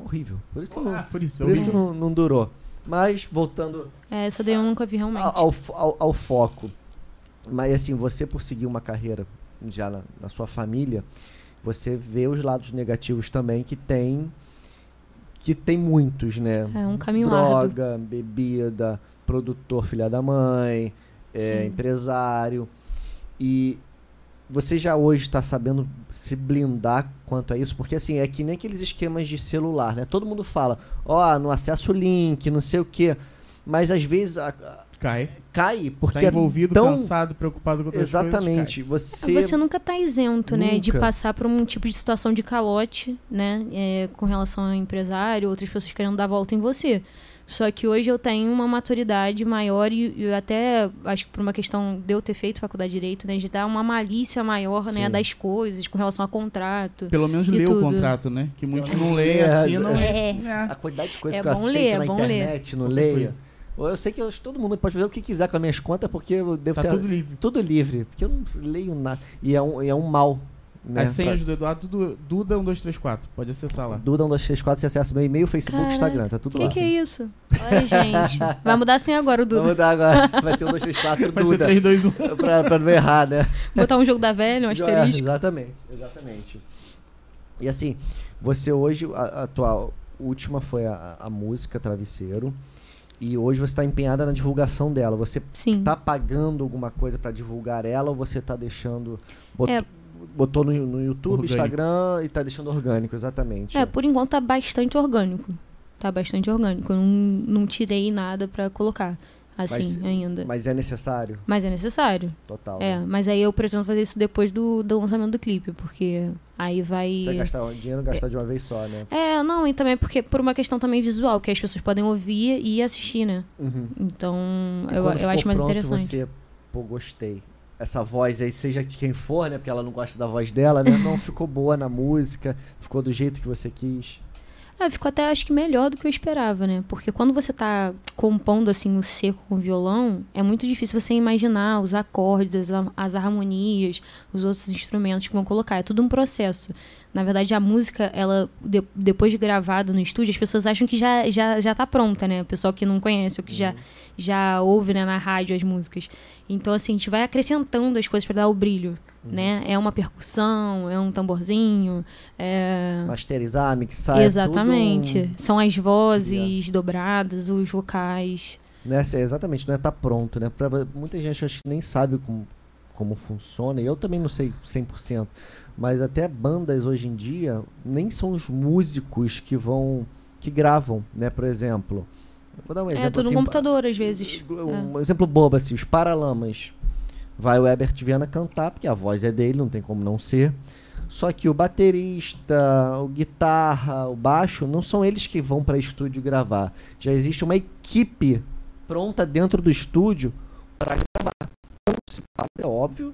horrível. Por isso que, ah, não, por isso, por isso que não, não, durou. Mas, voltando... É, essa daí eu nunca vi realmente. Ao, ao, ao, foco. Mas, assim, você por seguir uma carreira já na, na sua família, você vê os lados negativos também que tem... Que tem muitos, né? É um caminho Droga, árduo. bebida, produtor filha da mãe, é, empresário... E você já hoje está sabendo se blindar quanto a isso? Porque assim, é que nem aqueles esquemas de celular, né? Todo mundo fala, ó, oh, no acesso link, não sei o quê. Mas às vezes a, cai. Cai, porque tá envolvido, é tão... cansado, preocupado com outras Exatamente. coisas. Você você nunca está isento, nunca. né, de passar por um tipo de situação de calote, né, é, com relação ao empresário, outras pessoas querendo dar volta em você. Só que hoje eu tenho uma maturidade maior e, e até acho que por uma questão de eu ter feito faculdade de direito, né, de dar uma malícia maior, né, Sim. né, das coisas com relação a contrato. Pelo menos ler o contrato, né? Que muitos não leem assim, não é. é. A quantidade de coisas é que eu aceito ler, na é internet, ler. não leio. Eu sei que eu, todo mundo pode fazer o que quiser com as minhas contas, porque eu devo tá ter. tudo livre. Tudo livre. Porque eu não leio nada. E é um, é um mal né, As senhas pra... do Eduardo, tudo Duda1234. Pode acessar lá. Duda1234, você acessa meu e-mail, Facebook, Caraca, Instagram. Tá tudo que lá. O que é isso? Olha, gente. Vai mudar assim agora o Duda. Vai mudar agora. Vai ser o 1234 Vai Duda. Vai ser 3, 2, 1. pra, pra não errar, né? Botar um jogo da velha, um asterisco. É, exatamente, exatamente. E assim, você hoje, a, a tua última foi a, a música Travesseiro. E hoje você está empenhada na divulgação dela. Você está pagando alguma coisa para divulgar ela ou você está deixando. Bot... É, botou no, no YouTube, orgânico. Instagram e tá deixando orgânico, exatamente. É, por enquanto tá bastante orgânico. Tá bastante orgânico. Eu não, não tirei nada para colocar assim mas, ainda. Mas é necessário? Mas é necessário. Total. É, né? mas aí eu pretendo fazer isso depois do, do lançamento do clipe, porque aí vai. Você vai gastar dinheiro gastar é, de uma vez só, né? É, não, e também porque por uma questão também visual, que as pessoas podem ouvir e assistir, né? Uhum. Então, e eu, eu acho mais pronto, interessante. Você, pô, gostei essa voz aí, seja de quem for, né? Porque ela não gosta da voz dela, né? Não ficou boa na música, ficou do jeito que você quis. É, ficou até acho que melhor do que eu esperava, né? Porque quando você tá compondo assim o seco com o violão, é muito difícil você imaginar os acordes, as, as harmonias, os outros instrumentos que vão colocar. É tudo um processo. Na verdade, a música, ela de, depois de gravada no estúdio, as pessoas acham que já, já, já tá pronta, né? O pessoal que não conhece ou que já, uhum. já ouve né, na rádio as músicas. Então, assim, a gente vai acrescentando as coisas para dar o brilho, uhum. né? É uma percussão, é um tamborzinho, é... Masterizar, mixar, é Exatamente. É São as vozes dobradas, os vocais. Né, exatamente, não é tá pronto, né? Pra, muita gente acho que nem sabe como, como funciona, e eu também não sei 100% mas até bandas hoje em dia nem são os músicos que vão que gravam, né? Por exemplo, vou dar um é, exemplo. É tudo assim, no computador às vezes. Um é. exemplo bobo assim, os Paralamas. Vai o Herbert Viana cantar porque a voz é dele, não tem como não ser. Só que o baterista, o guitarra, o baixo, não são eles que vão para estúdio gravar. Já existe uma equipe pronta dentro do estúdio para Então, é óbvio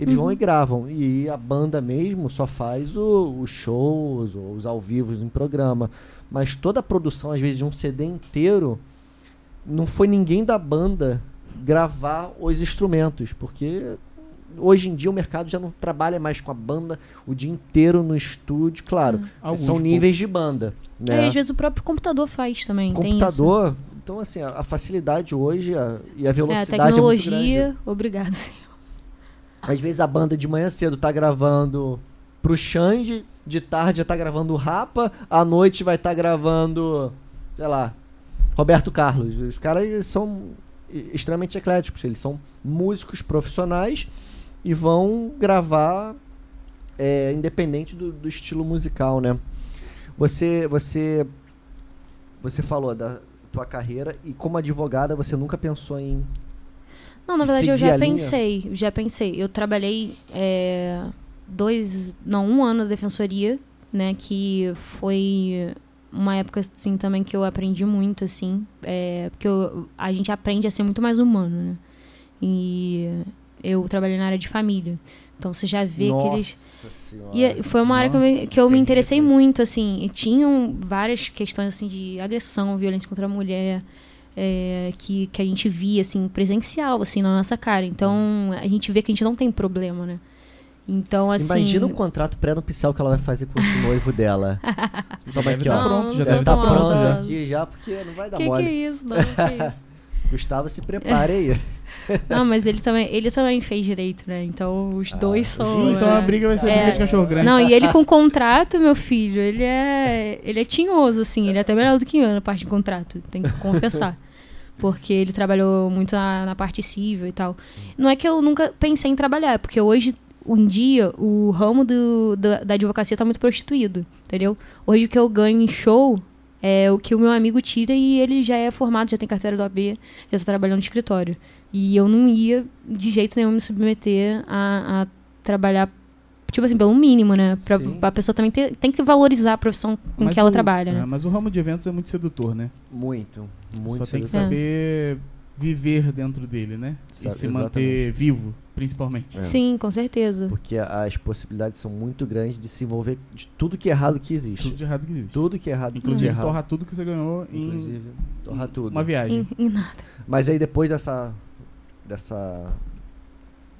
eles uhum. vão e gravam. E a banda mesmo só faz os shows, os ao vivo em programa. Mas toda a produção, às vezes, de um CD inteiro, não foi ninguém da banda gravar os instrumentos, porque hoje em dia o mercado já não trabalha mais com a banda o dia inteiro no estúdio, claro. Hum. São níveis de banda. Né? É, às vezes o próprio computador faz também. Computador, então assim, a, a facilidade hoje a, e a velocidade é, a tecnologia, é obrigado, senhor. Às vezes a banda de manhã cedo tá gravando pro Xande, de tarde já tá gravando o Rapa, à noite vai estar tá gravando, sei lá, Roberto Carlos. Os caras são extremamente ecléticos, eles são músicos profissionais e vão gravar é, independente do, do, estilo musical, né? Você, você, você falou da tua carreira e como advogada você nunca pensou em não, na verdade eu já pensei, já pensei. Eu trabalhei é, dois, não, um ano na defensoria, né, que foi uma época assim também que eu aprendi muito assim, é, porque eu, a gente aprende a ser muito mais humano, né? E eu trabalhei na área de família. Então você já vê Nossa que eles senhora. E foi uma área que eu me, que eu me interessei muito assim, e tinham várias questões assim de agressão, violência contra a mulher, é, que, que a gente via, assim, presencial, assim, na nossa cara. Então, a gente vê que a gente não tem problema, né? Então, assim... Imagina o contrato pré-nupcial que ela vai fazer com o noivo dela. Toma aqui, ó. Pronto, já deve estar tá pronto já. aqui já, porque não vai dar que mole. Que é isso, não, que isso. Gustavo, se prepare aí. Não, mas ele também, ele também fez direito, né? Então os ah, dois são. Então né? a briga vai ser é, briga de cachorro grande. Não, e ele com contrato, meu filho, ele é. Ele é tinhoso, assim, ele é até melhor do que eu na parte de contrato, tem que confessar porque ele trabalhou muito na, na parte civil e tal. Não é que eu nunca pensei em trabalhar, porque hoje um dia o ramo do, da, da advocacia está muito prostituído, entendeu? Hoje o que eu ganho em show é o que o meu amigo tira e ele já é formado, já tem carteira do AB, já está trabalhando no escritório. E eu não ia de jeito nenhum me submeter a, a trabalhar tipo assim, pelo mínimo, né? Pra, a pessoa também ter, tem que valorizar a profissão com mas que ela trabalha, né? É, mas o ramo de eventos é muito sedutor, né? Muito, muito Só tem que saber viver dentro dele, né? Sabe, e se exatamente. manter vivo, principalmente. É. Sim, com certeza. Porque as possibilidades são muito grandes de se envolver de tudo que é errado que existe. Tudo de errado que existe. Tudo que é errado Inclusive, errado. torra tudo que você ganhou Inclusive, em torra tudo. uma viagem. Em, em nada. Mas aí depois dessa dessa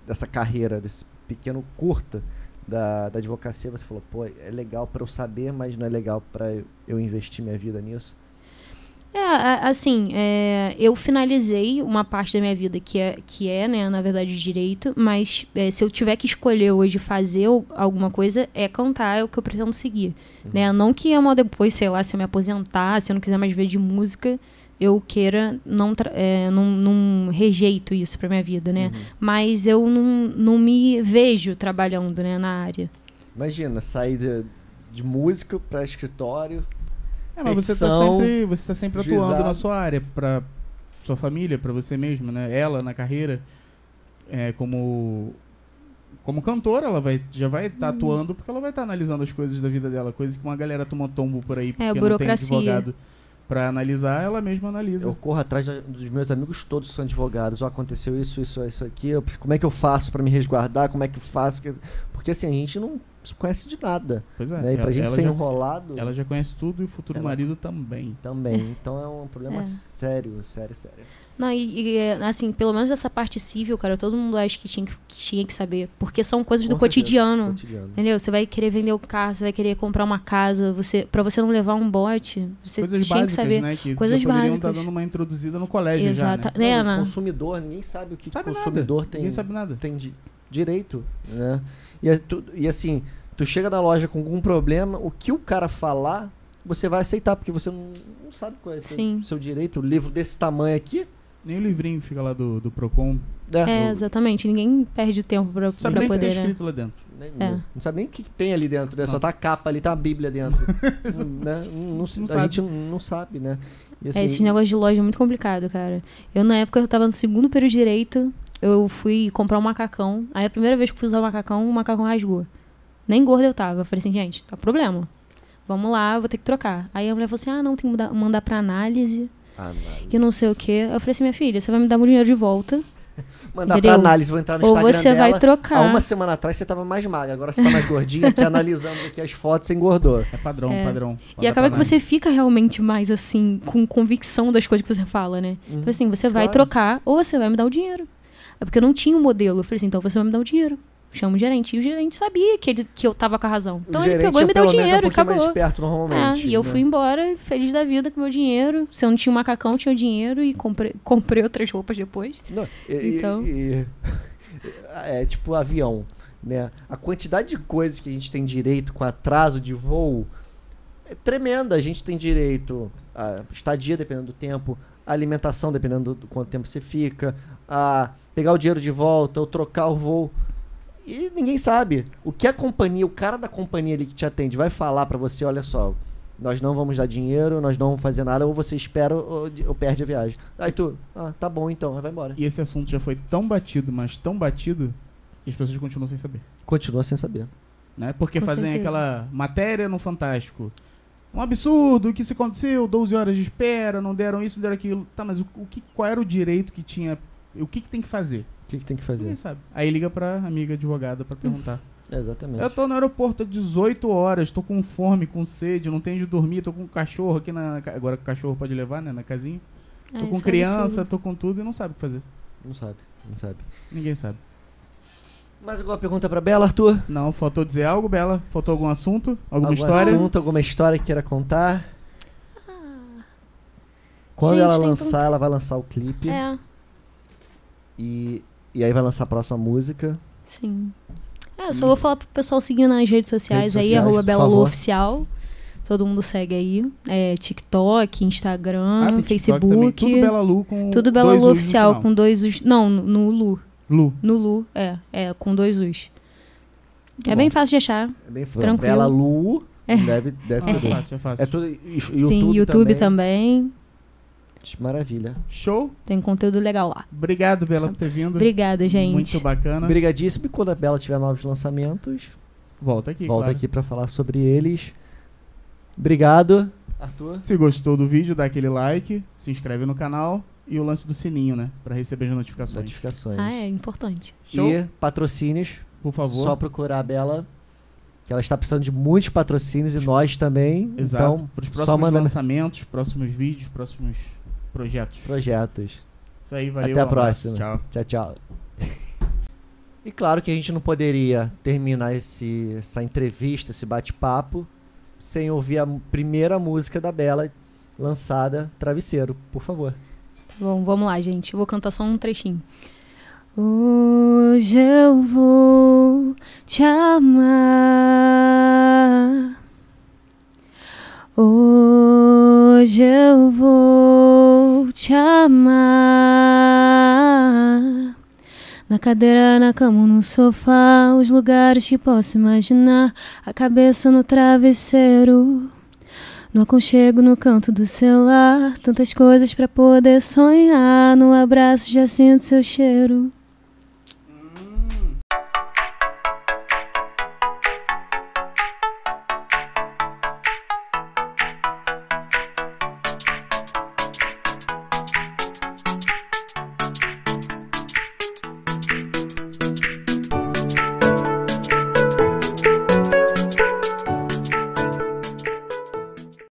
dessa carreira, desse pequeno curta da, da advocacia, você falou, pô, é legal para eu saber, mas não é legal para eu investir minha vida nisso? É, assim, é, eu finalizei uma parte da minha vida que é, que é né, na verdade, direito, mas é, se eu tiver que escolher hoje fazer alguma coisa, é cantar, é o que eu pretendo seguir. Uhum. Né? Não que uma depois, sei lá, se eu me aposentar, se eu não quiser mais ver de música, eu queira, não, é, não, não rejeito isso pra minha vida, né? Uhum. Mas eu não, não me vejo trabalhando né, na área. Imagina, sair de, de músico para escritório é, mas você está sempre, você tá sempre atuando na sua área, para sua família, para você mesmo, né? Ela na carreira, é, como como cantora, ela vai, já vai estar tá hum. atuando porque ela vai estar tá analisando as coisas da vida dela, coisas que uma galera toma tombo por aí porque é, não tem advogado para analisar, ela mesma analisa. Eu corro atrás dos meus amigos todos que são advogados. Oh, aconteceu isso, isso, isso aqui. Eu, como é que eu faço para me resguardar? Como é que eu faço? Porque assim, a gente não conhece de nada. Pois é. Né? E pra ela, gente ela ser já, enrolado. Ela já conhece tudo e o futuro ela, marido também. Também. Então é um problema é. sério, sério, sério. Não, e, e, assim, pelo menos essa parte civil, cara, todo mundo acha que tinha que, que tinha que saber. Porque são coisas Com do cotidiano, cotidiano, Entendeu? Você vai querer vender o carro, você vai querer comprar uma casa, você para você não levar um bote, você coisas tinha básicas, que saber. Né, que coisas já básicas. estar tá dando uma introduzida no colégio Exata. já, né? Não, o consumidor, ninguém sabe o que o consumidor nada. tem. Ninguém sabe nada. Tem di direito, né? E, é e assim, tu chega na loja com algum problema, o que o cara falar, você vai aceitar, porque você não, não sabe qual é o seu, seu direito. O livro desse tamanho aqui, nem o livrinho fica lá do, do Procon. É, é exatamente. Ninguém perde o tempo pra, sabe pra nem poder. Não sabe escrito lá dentro. Nem, é. não, não, sabe nem o que tem ali dentro, né? Só tá a capa ali, tá a Bíblia dentro. né? não, não, a sabe. gente não sabe, né? E, assim, é, esse negócio de loja é muito complicado, cara. Eu, na época, eu tava no segundo período de direito, eu fui comprar um macacão. Aí, a primeira vez que fui usar o macacão, o macacão rasgou. Nem gordo eu tava. Eu falei assim, gente, tá problema. Vamos lá, vou ter que trocar. Aí a mulher falou assim: ah, não, tem que mandar, mandar pra análise. Análise. Que não sei o quê. Eu falei assim, minha filha, você vai me dar meu dinheiro de volta. Mandar Entendeu? pra análise, vou entrar no Ou Instagram você dela. vai trocar. Há uma semana atrás você tava mais magra, agora você tá mais gordinha, aqui analisando aqui as fotos, você engordou. É padrão, é. padrão. e acaba que você fica realmente mais assim, com convicção das coisas que você fala, né? Então, uhum. Então assim, você vai trocar ou você vai me dar o dinheiro. É porque eu não tinha um modelo. Eu falei assim, então você vai me dar o dinheiro chama o gerente. E o gerente sabia que, ele, que eu tava com a razão. Então ele pegou e me deu dinheiro um e acabou. mais esperto normalmente. É, e eu né? fui embora feliz da vida com meu dinheiro. Se eu não tinha um macacão, tinha o dinheiro e comprei, comprei outras roupas depois. Não, e, então... E, é tipo avião, né? A quantidade de coisas que a gente tem direito com atraso de voo é tremenda. A gente tem direito a estadia dependendo do tempo, a alimentação dependendo do quanto tempo você fica, a pegar o dinheiro de volta ou trocar o voo. E ninguém sabe. O que a companhia, o cara da companhia ali que te atende vai falar para você, olha só, nós não vamos dar dinheiro, nós não vamos fazer nada, ou você espera ou, ou perde a viagem. Aí tu, ah, tá bom então, vai embora. E esse assunto já foi tão batido, mas tão batido, que as pessoas continuam sem saber. Continua sem saber. Né? Porque Com fazem certeza. aquela matéria no Fantástico. Um absurdo, o que se aconteceu? 12 horas de espera, não deram isso, não deram aquilo. Tá, mas o, o que, qual era o direito que tinha? O que, que tem que fazer? Que, que tem que fazer? Ninguém sabe. Aí liga pra amiga advogada pra perguntar. exatamente. Eu tô no aeroporto há 18 horas, tô com fome, com sede, não tenho de dormir, tô com um cachorro aqui na. Agora o cachorro pode levar, né? Na casinha. Tô é, com é criança, é tô com tudo e não sabe o que fazer. Não sabe, não sabe. Ninguém sabe. Mais alguma pergunta pra Bela, Arthur? Não, faltou dizer algo, Bela? Faltou algum assunto? Alguma algum história? assunto, alguma história que queira contar? Ah. Quando Gente, ela lançar, ela vai lançar o clipe. É. E e aí vai lançar a próxima música. Sim. É, eu só vou falar pro pessoal seguir nas redes sociais, redes aí, sociais, arroba Bela Lu Oficial. Todo mundo segue aí. É, TikTok, Instagram, ah, Facebook. Tudo Bela Lu com Tudo Bela Lu Oficial com dois U's. Não, no, Lu. Lu. No Lu, é. É, com dois U's. é bom. bem fácil de achar. É bem fácil. Tranquilo. Bela Lu. É. Deve, deve é. fácil, é fácil. É tudo, YouTube Sim, YouTube também. também. Maravilha. Show? Tem conteúdo legal lá. Obrigado, Bela, por ter vindo. Obrigada, gente. Muito bacana. Obrigadíssimo. E quando a Bela tiver novos lançamentos, volta aqui. Volta claro. aqui para falar sobre eles. Obrigado. Arthur. Se gostou do vídeo, dá aquele like, se inscreve no canal e o lance do sininho, né? Para receber as notificações. Notificações. Ah, é importante. Show. E patrocínios. Por favor. Só procurar a Bela que ela está precisando de muitos patrocínios e nós também. Exato. Então, para os próximos lançamentos, próximos vídeos, próximos projetos. Projetos. Isso aí, valeu. Até a próxima. Tchau. Tchau, tchau. E claro que a gente não poderia terminar esse, essa entrevista, esse bate-papo, sem ouvir a primeira música da Bela lançada, Travesseiro, por favor. Bom, vamos lá, gente. Eu vou cantar só um trechinho. Hoje eu vou te amar. Hoje eu vou te amar. Na cadeira, na cama, no sofá, os lugares que posso imaginar. A cabeça no travesseiro. No aconchego, no canto do celular, tantas coisas para poder sonhar. No abraço já sinto seu cheiro.